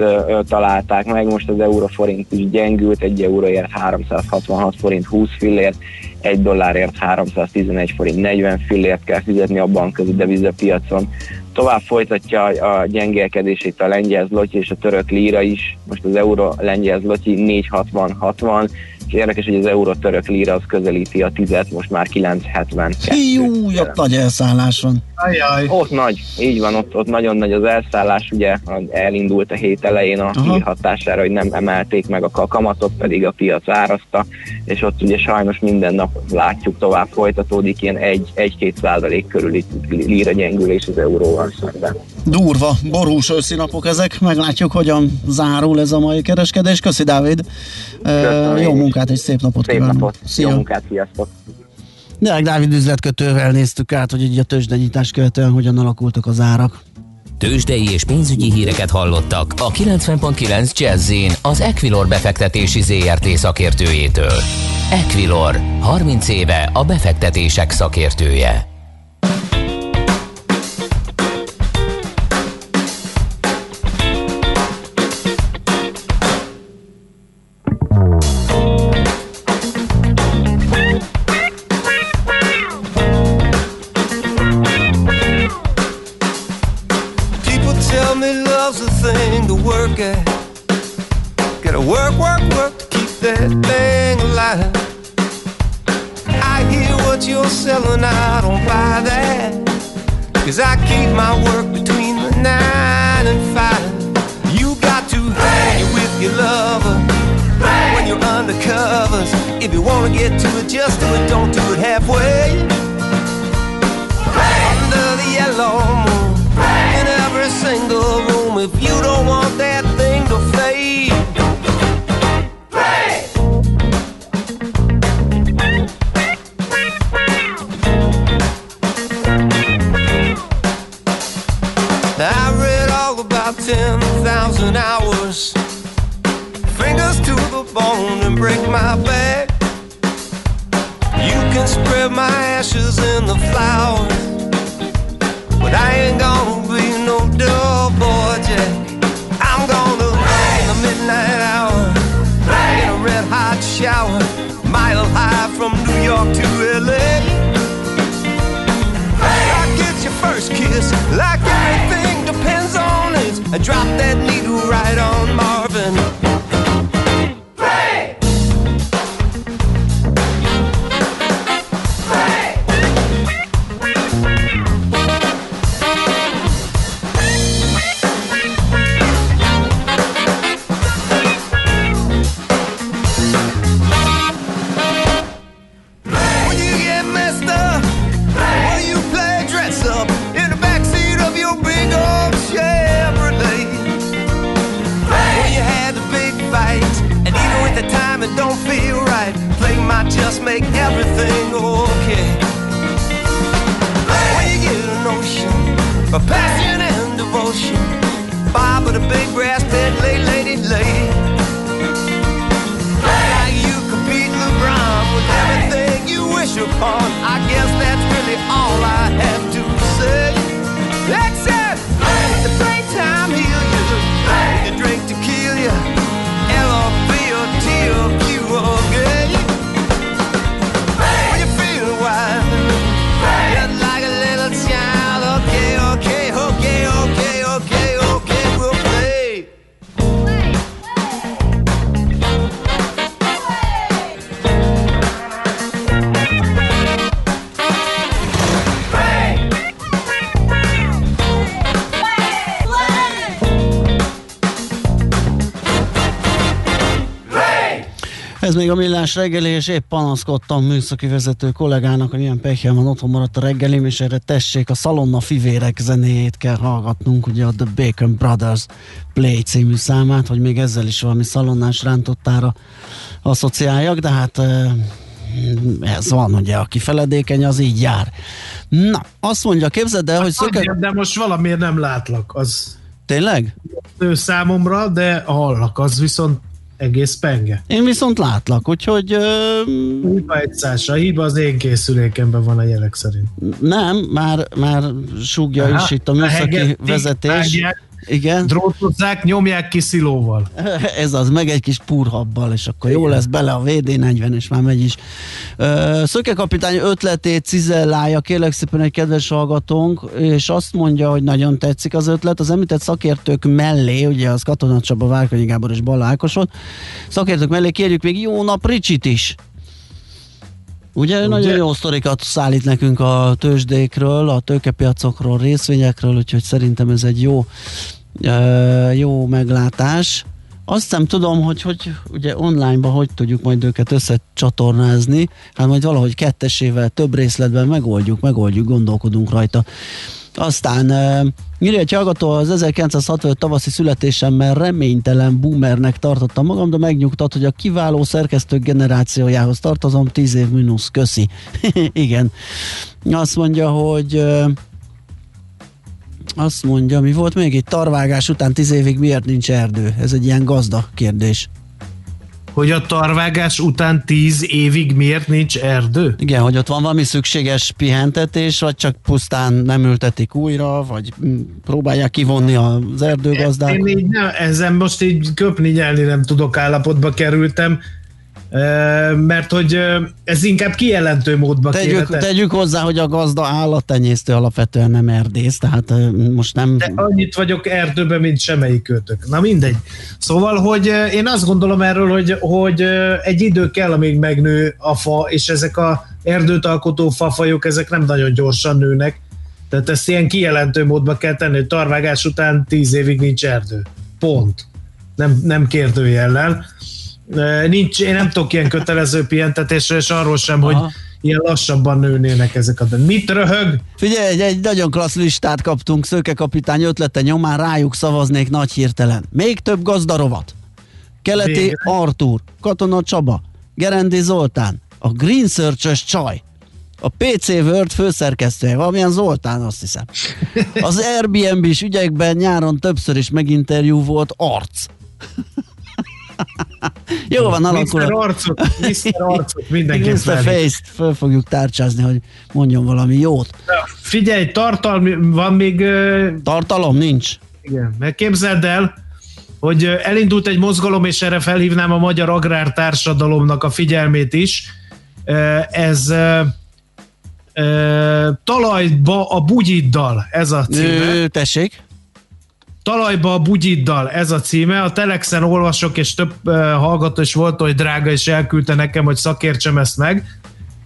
találták meg. Most az euróforint is gyengült, egy euróért 366 forint 20 fillért, egy dollárért 311 forint 40 fillért kell fizetni a bankközi devizapiacon. Tovább folytatja a gyengélkedését a lengyel zloty és a török líra is. Most az euró lengyel zloty 460-60, és érdekes, hogy az euró török líra az közelíti a tizet, most már 970. Jó, jobb nagy elszállás van. Ajaj. Ott nagy, így van, ott, ott nagyon nagy az elszállás, ugye elindult a hét elején a hír hatására, hogy nem emelték meg a kamatot, pedig a piac árazta, és ott ugye sajnos minden nap látjuk tovább folytatódik ilyen 1-2 százalék körüli líra gyengülés az euróval szemben. Durva, borús őszi napok ezek, meglátjuk, hogyan zárul ez a mai kereskedés. Köszi Dávid, Köszönöm, jó munkát és szép napot szép kívánok. Napot. Szia. Jó munkát, sziasztok! Deák Dávid üzletkötővel néztük át, hogy így a tőzsdenyítás követően hogyan alakultak az árak. Tőzsdei és pénzügyi híreket hallottak a 90.9 jazz az Equilor befektetési ZRT szakértőjétől. Equilor, 30 éve a befektetések szakértője. Selling, I don't buy that. Cause I keep my work between the nine and five. You got to hang it with your lover when you're undercovers. If you wanna get to it, just do it, don't do it halfway. Under the yellow moon, in every single room, if you don't want that thing to fade. My back. You can spread my ashes in the flowers. But I ain't gonna be no dull boy, Jack. I'm gonna in the midnight hour. In a red hot shower. Mile high from New York to LA. I get your first kiss like everything depends on it. I drop that needle right on Marvin. Ez még a millás reggeli, és épp panaszkodtam műszaki vezető kollégának, hogy ilyen pekjen van, otthon maradt a reggelim, és erre tessék, a Szalonna Fivérek zenéjét kell hallgatnunk, ugye a The Bacon Brothers Play című számát, hogy még ezzel is valami szalonnás rántottára asszociáljak, de hát ez van, ugye, aki feledékeny, az így jár. Na, azt mondja, képzeld el, hogy szöke... De most valamiért nem látlak, az Tényleg? ő számomra, de hallak, az viszont egész penge. Én viszont látlak, úgyhogy... Ö... Hiba egyszásra, hiba az én készülékemben van a jelek szerint. Nem, már, már súgja Aha, is itt a műszaki hegetik, vezetés. vágják, Igen. Drótozzák, nyomják ki szilóval. <laughs> Ez az, meg egy kis purhabbal, és akkor jó lesz bele a VD40, és már megy is. Szöke kapitány ötletét cizellálja, kérlek szépen egy kedves hallgatónk, és azt mondja, hogy nagyon tetszik az ötlet. Az említett szakértők mellé, ugye az Katona Csaba, Várkonyi Gábor és Balla Ákos volt, szakértők mellé kérjük még jó nap Ricsit is. Ugye, Ugye nagyon jó sztorikat szállít nekünk a tőzsdékről, a tőkepiacokról, részvényekről, úgyhogy szerintem ez egy jó, jó meglátás. Azt nem tudom, hogy, hogy ugye online-ban hogy tudjuk majd őket összecsatornázni, hát majd valahogy kettesével, több részletben megoldjuk, megoldjuk, gondolkodunk rajta. Aztán uh, írja egy hallgató, az 1965 tavaszi születésemmel reménytelen boomernek tartottam magam, de megnyugtat, hogy a kiváló szerkesztők generációjához tartozom, 10 év mínusz, köszi. <laughs> Igen. Azt mondja, hogy uh, Azt mondja, mi volt még itt tarvágás után tíz évig miért nincs erdő? Ez egy ilyen gazda kérdés. Hogy a tarvágás után tíz évig miért nincs erdő? Igen, hogy ott van valami szükséges pihentetés, vagy csak pusztán nem ültetik újra, vagy mm, próbálják kivonni az erdőgazdák. Én így nem, ezen most így köpni nyelni nem tudok állapotba kerültem, mert hogy ez inkább kijelentő módba Tegyük, kéne tegyük hozzá, hogy a gazda állattenyésztő alapvetően nem erdész, tehát most nem... De annyit vagyok erdőben, mint semmelyik kötök. Na mindegy. Szóval, hogy én azt gondolom erről, hogy, hogy egy idő kell, amíg megnő a fa, és ezek a erdőt alkotó fafajok, ezek nem nagyon gyorsan nőnek. Tehát ezt ilyen kijelentő módba kell tenni, hogy tarvágás után tíz évig nincs erdő. Pont. Nem, nem kérdőjellel. Nincs, én nem tudok ilyen kötelező pihentetésre, és arról sem, Aha. hogy ilyen lassabban nőnének ezek a... Mit röhög? Figyelj, egy, egy nagyon klassz listát kaptunk, Szőke kapitány ötlete nyomán rájuk szavaznék nagy hirtelen. Még több gazdarovat. Keleti Végre. Artúr, Katona Csaba, Gerendi Zoltán, a Green Search-ös csaj, a PC World főszerkesztője, valamilyen Zoltán azt hiszem. Az Airbnb-s ügyekben nyáron többször is meginterjú volt arc. Jó van, alakul. <laughs> Mr. Arcot, Mr. Arcot Mr. Face-t föl fogjuk tárcsázni, hogy mondjon valami jót. Figyelj, tartalmi, van még... Tartalom nincs. Igen, mert képzeld el, hogy elindult egy mozgalom, és erre felhívnám a magyar agrártársadalomnak a figyelmét is. Ez talajba a bugyiddal, ez a címe. Ö, tessék. Talajba a bugyiddal, ez a címe. A Telexen olvasok, és több uh, hallgató is volt, hogy drága, és elküldte nekem, hogy szakértsem ezt meg.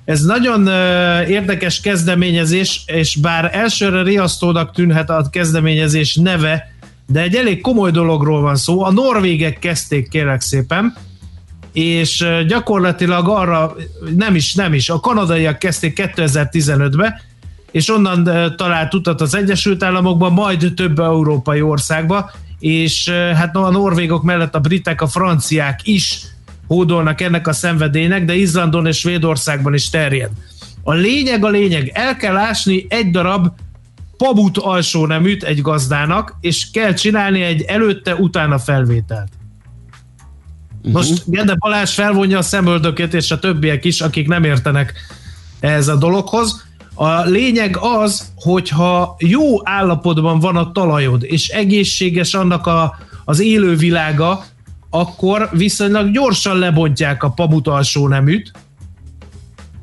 Ez nagyon uh, érdekes kezdeményezés, és bár elsőre riasztónak tűnhet a kezdeményezés neve, de egy elég komoly dologról van szó. A norvégek kezdték, kérlek szépen, és gyakorlatilag arra, nem is, nem is, a kanadaiak kezdték 2015-be, és onnan ö, talált utat az Egyesült Államokba, majd több európai országba, és ö, hát a norvégok mellett a britek, a franciák is hódolnak ennek a szenvedélynek, de Izlandon és Svédországban is terjed. A lényeg a lényeg, el kell ásni egy darab pabut alsó neműt egy gazdának, és kell csinálni egy előtte-utána felvételt. Most Gede Balázs felvonja a szemöldökét, és a többiek is, akik nem értenek ehhez a dologhoz. A lényeg az, hogyha jó állapotban van a talajod, és egészséges annak a, az élővilága, akkor viszonylag gyorsan lebontják a pamut alsó neműt,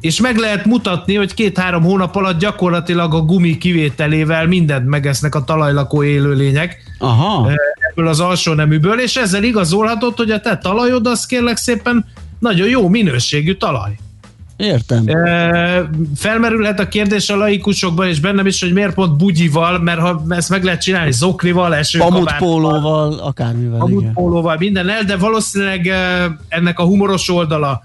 és meg lehet mutatni, hogy két-három hónap alatt gyakorlatilag a gumi kivételével mindent megesznek a talajlakó élőlények Aha. eh, ebből az alsó neműből, és ezzel igazolhatod, hogy a te talajod az kérlek szépen nagyon jó minőségű talaj. Értem. E, felmerülhet a kérdés a laikusokban, és bennem is, hogy miért pont bugyival, mert ha ezt meg lehet csinálni zoknival, esőkabáttal, akármivel. pamutpólóval, mindennel, de valószínűleg ennek a humoros oldala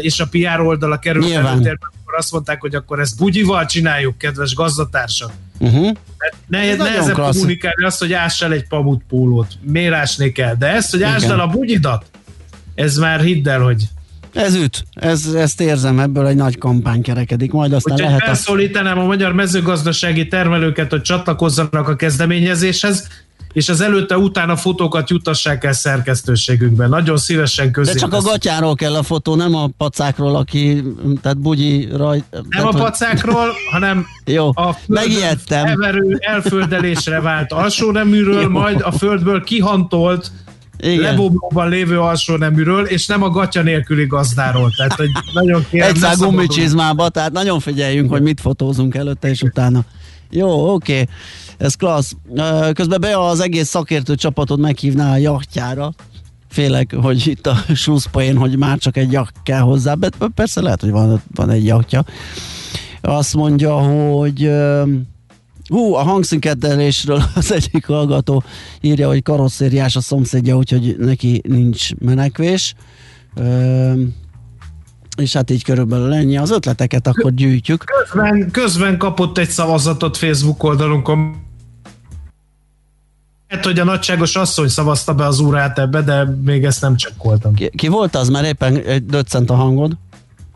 és a PR oldala kerül előtérbe, akkor azt mondták, hogy akkor ezt bugyival csináljuk, kedves gazdatársak. Uh-huh. Ne, Ez nehezebb kommunikálni azt, hogy áss el egy pamutpólót. Miért ásnék el? De ezt, hogy ásd el a bugyidat, ez már hidd el, hogy Ez üt, ez, ezt érzem, ebből egy nagy kampány kerekedik, majd aztán Úgyhogy lehet felszólítanám a magyar mezőgazdasági termelőket, hogy csatlakozzanak a kezdeményezéshez, és az előtte utána fotókat jutassák el szerkesztőségünkben. Nagyon szívesen közé. De csak a gatyáról kell a fotó, nem a pacákról, aki, tehát bugyi rajt... Nem tehát, a pacákról, hanem <laughs> Jó, a megijedtem. elverő, elföldelésre vált alsó neműről, <laughs> Jó. majd a földből kihantolt. Lebomlóban lévő alsó neműről, és nem a gatya nélküli gazdáról. Tehát, hogy nagyon <laughs> kérem, Egy szabadulj. gumicsizmába, tehát nagyon figyeljünk, hogy mit fotózunk előtte és utána. Jó, oké, ez klassz. Közben be az egész szakértő csapatod meghívná a jachtjára. Félek, hogy itt a slusszpoén, hogy már csak egy jacht kell hozzá, persze lehet, hogy van, van egy jachtja. Azt mondja, hogy Hú, a hangszinkeddelésről <laughs> az egyik hallgató írja, hogy karosszériás a szomszédja, úgyhogy neki nincs menekvés. Ö, és hát így körülbelül ennyi. Az ötleteket akkor gyűjtjük. Közben, közben kapott egy szavazatot Facebook oldalunkon. Hát, hogy a nagyságos asszony szavazta be az úrát ebbe, de még ezt nem csekkoltam. Ki, ki volt az? Mert éppen döccent a hangod.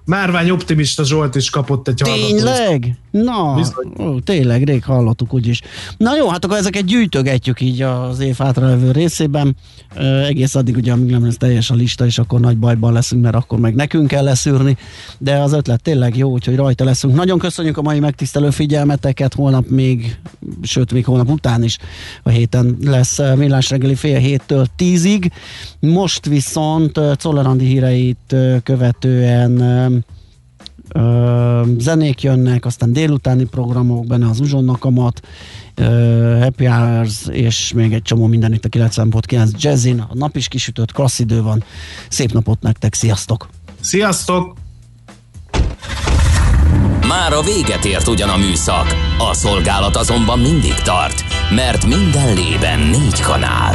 Márvány optimista Zsolt is kapott egy hallgatót. Tényleg? Na, ó, tényleg, rég hallottuk úgyis. Na jó, hát akkor ezeket gyűjtögetjük így az év hátralevő részében. E, egész addig ugye, amíg nem lesz teljes a lista, és akkor nagy bajban leszünk, mert akkor meg nekünk kell leszűrni. De az ötlet tényleg jó, úgyhogy rajta leszünk. Nagyon köszönjük a mai megtisztelő figyelmeteket. Holnap még, sőt, még holnap után is a héten lesz millás reggeli fél héttől tízig. Most viszont Czollerandi híreit követően ö, zenék jönnek, aztán délutáni programok, benne az Uzsonnak amat, ö, Happy Hours, és még egy csomó minden itt a 90.9 Jazzin. A nap is kisütött, klassz idő van. Szép napot nektek, sziasztok! Sziasztok! Már a véget ért ugyan a műszak, a szolgálat azonban mindig tart, mert minden lében négy kanál.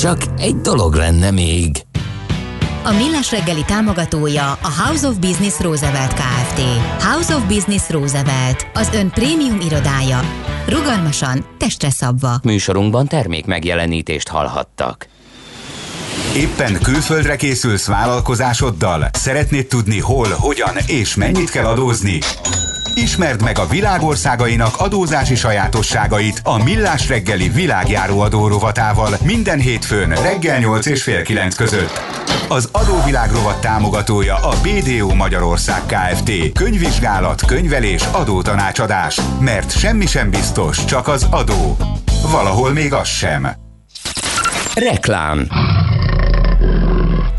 Csak egy dolog lenne még. A Millás reggeli támogatója a House of Business Roosevelt Kft. House of Business Roosevelt, az ön prémium irodája. Rugalmasan, testre szabva. Műsorunkban termék megjelenítést hallhattak. Éppen külföldre készülsz vállalkozásoddal? Szeretnéd tudni hol, hogyan és mennyit kell adózni? Ismerd meg a világországainak adózási sajátosságait a Millás reggeli világjáró adó rovatával minden hétfőn reggel 8 és fél 9 között. Az adóvilág rovat támogatója a BDO Magyarország Kft. Könyvvizsgálat, könyvelés, adótanácsadás. Mert semmi sem biztos, csak az adó. Valahol még az sem. Reklám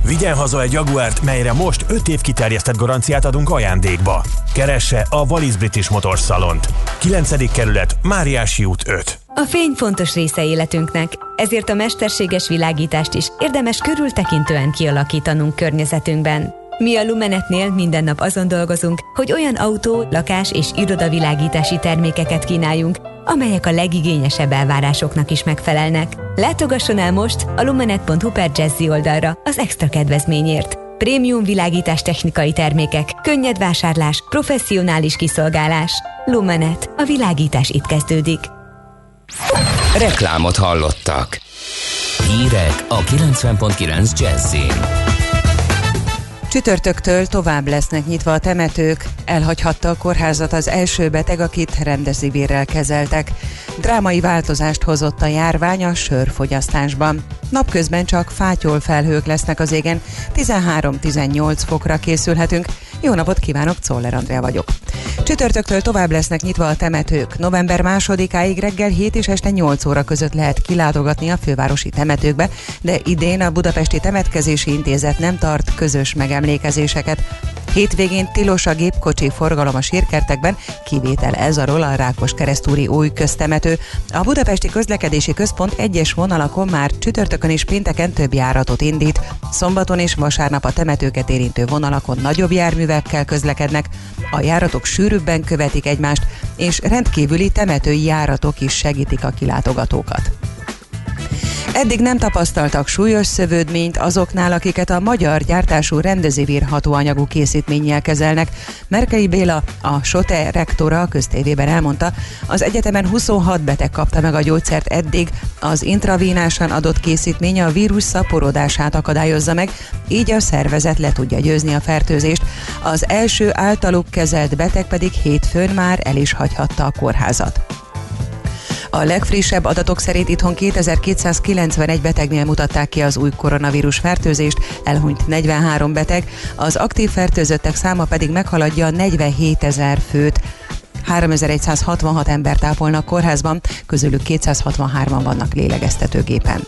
Vigyen haza egy Jaguárt, melyre most 5 év kiterjesztett garanciát adunk ajándékba. Keresse a Wallis British Motors Salont. 9. kerület, Máriási út 5. A fény fontos része életünknek, ezért a mesterséges világítást is érdemes körültekintően kialakítanunk környezetünkben. Mi a Lumenetnél minden nap azon dolgozunk, hogy olyan autó, lakás és irodavilágítási termékeket kínáljunk, amelyek a legigényesebb elvárásoknak is megfelelnek. Látogasson el most a lumenet.hu per oldalra az extra kedvezményért. Prémium világítás technikai termékek, könnyed vásárlás, professzionális kiszolgálás. Lumenet. A világítás itt kezdődik. Reklámot hallottak. Hírek a 90.9 Jazzin. Csütörtöktől tovább lesznek nyitva a temetők, elhagyhatta a kórházat az első beteg, akit rendezivérrel kezeltek. Drámai változást hozott a járvány a sörfogyasztásban. Napközben csak fátyol felhők lesznek az égen, 13-18 fokra készülhetünk. Jó napot kívánok, Czoller Andrea vagyok. Csütörtöktől tovább lesznek nyitva a temetők. November másodikáig reggel 7 és este 8 óra között lehet kilátogatni a fővárosi temetőkbe, de idén a Budapesti Temetkezési Intézet nem tart közös megemlékezéseket. Hétvégén tilos a gépkocsi forgalom a sírkertekben, kivétel ez arról a Rákos keresztúri új köztemető. A Budapesti Közlekedési Központ egyes vonalakon már csütörtökön és pénteken több járatot indít. Szombaton és vasárnap a temetőket érintő vonalakon nagyobb járművekkel közlekednek, a járatok sűrűbben követik egymást, és rendkívüli temetői járatok is segítik a kilátogatókat. Eddig nem tapasztaltak súlyos szövődményt azoknál, akiket a magyar gyártású rendezévír hatóanyagú készítménnyel kezelnek. Merkei Béla, a SOTE rektora a köztévében elmondta, az egyetemen 26 beteg kapta meg a gyógyszert eddig, az intravénásan adott készítmény a vírus szaporodását akadályozza meg, így a szervezet le tudja győzni a fertőzést. Az első általuk kezelt beteg pedig hétfőn már el is hagyhatta a kórházat. A legfrissebb adatok szerint itthon 2291 betegnél mutatták ki az új koronavírus fertőzést, elhunyt 43 beteg, az aktív fertőzöttek száma pedig meghaladja 47 ezer főt. 3166 ember tápolnak kórházban, közülük 263-an vannak lélegeztetőgépen.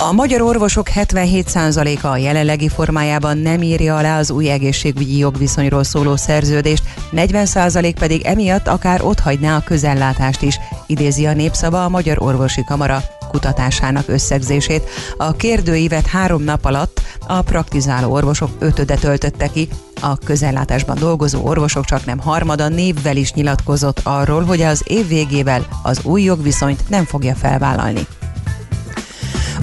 A magyar orvosok 77%-a a jelenlegi formájában nem írja alá az új egészségügyi jogviszonyról szóló szerződést, 40% pedig emiatt akár otthagyná a közellátást is, idézi a népszava a Magyar Orvosi Kamara kutatásának összegzését. A kérdőívet három nap alatt a praktizáló orvosok ötöde töltötte ki, A közellátásban dolgozó orvosok csak nem harmada névvel is nyilatkozott arról, hogy az év végével az új jogviszonyt nem fogja felvállalni.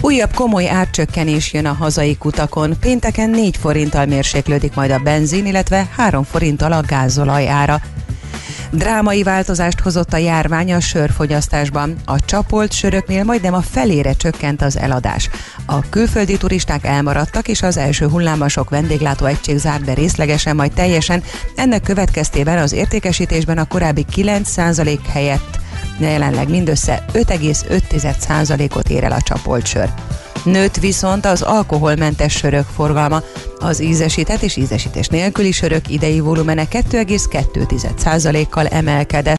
Újabb komoly árcsökkenés jön a hazai kutakon. Pénteken 4 forinttal mérséklődik majd a benzin, illetve 3 forinttal a gázolaj ára. Drámai változást hozott a járvány a sörfogyasztásban. A csapolt söröknél majdnem a felére csökkent az eladás. A külföldi turisták elmaradtak, és az első hullámban sok vendéglátó egység zárt be részlegesen, majd teljesen. Ennek következtében az értékesítésben a korábbi 9% helyett jelenleg mindössze 5,5%-ot ér el a csapolt sör. Nőtt viszont az alkoholmentes sörök forgalma. Az ízesített és ízesítés nélküli sörök idei volumene 2,2%-kal emelkedett.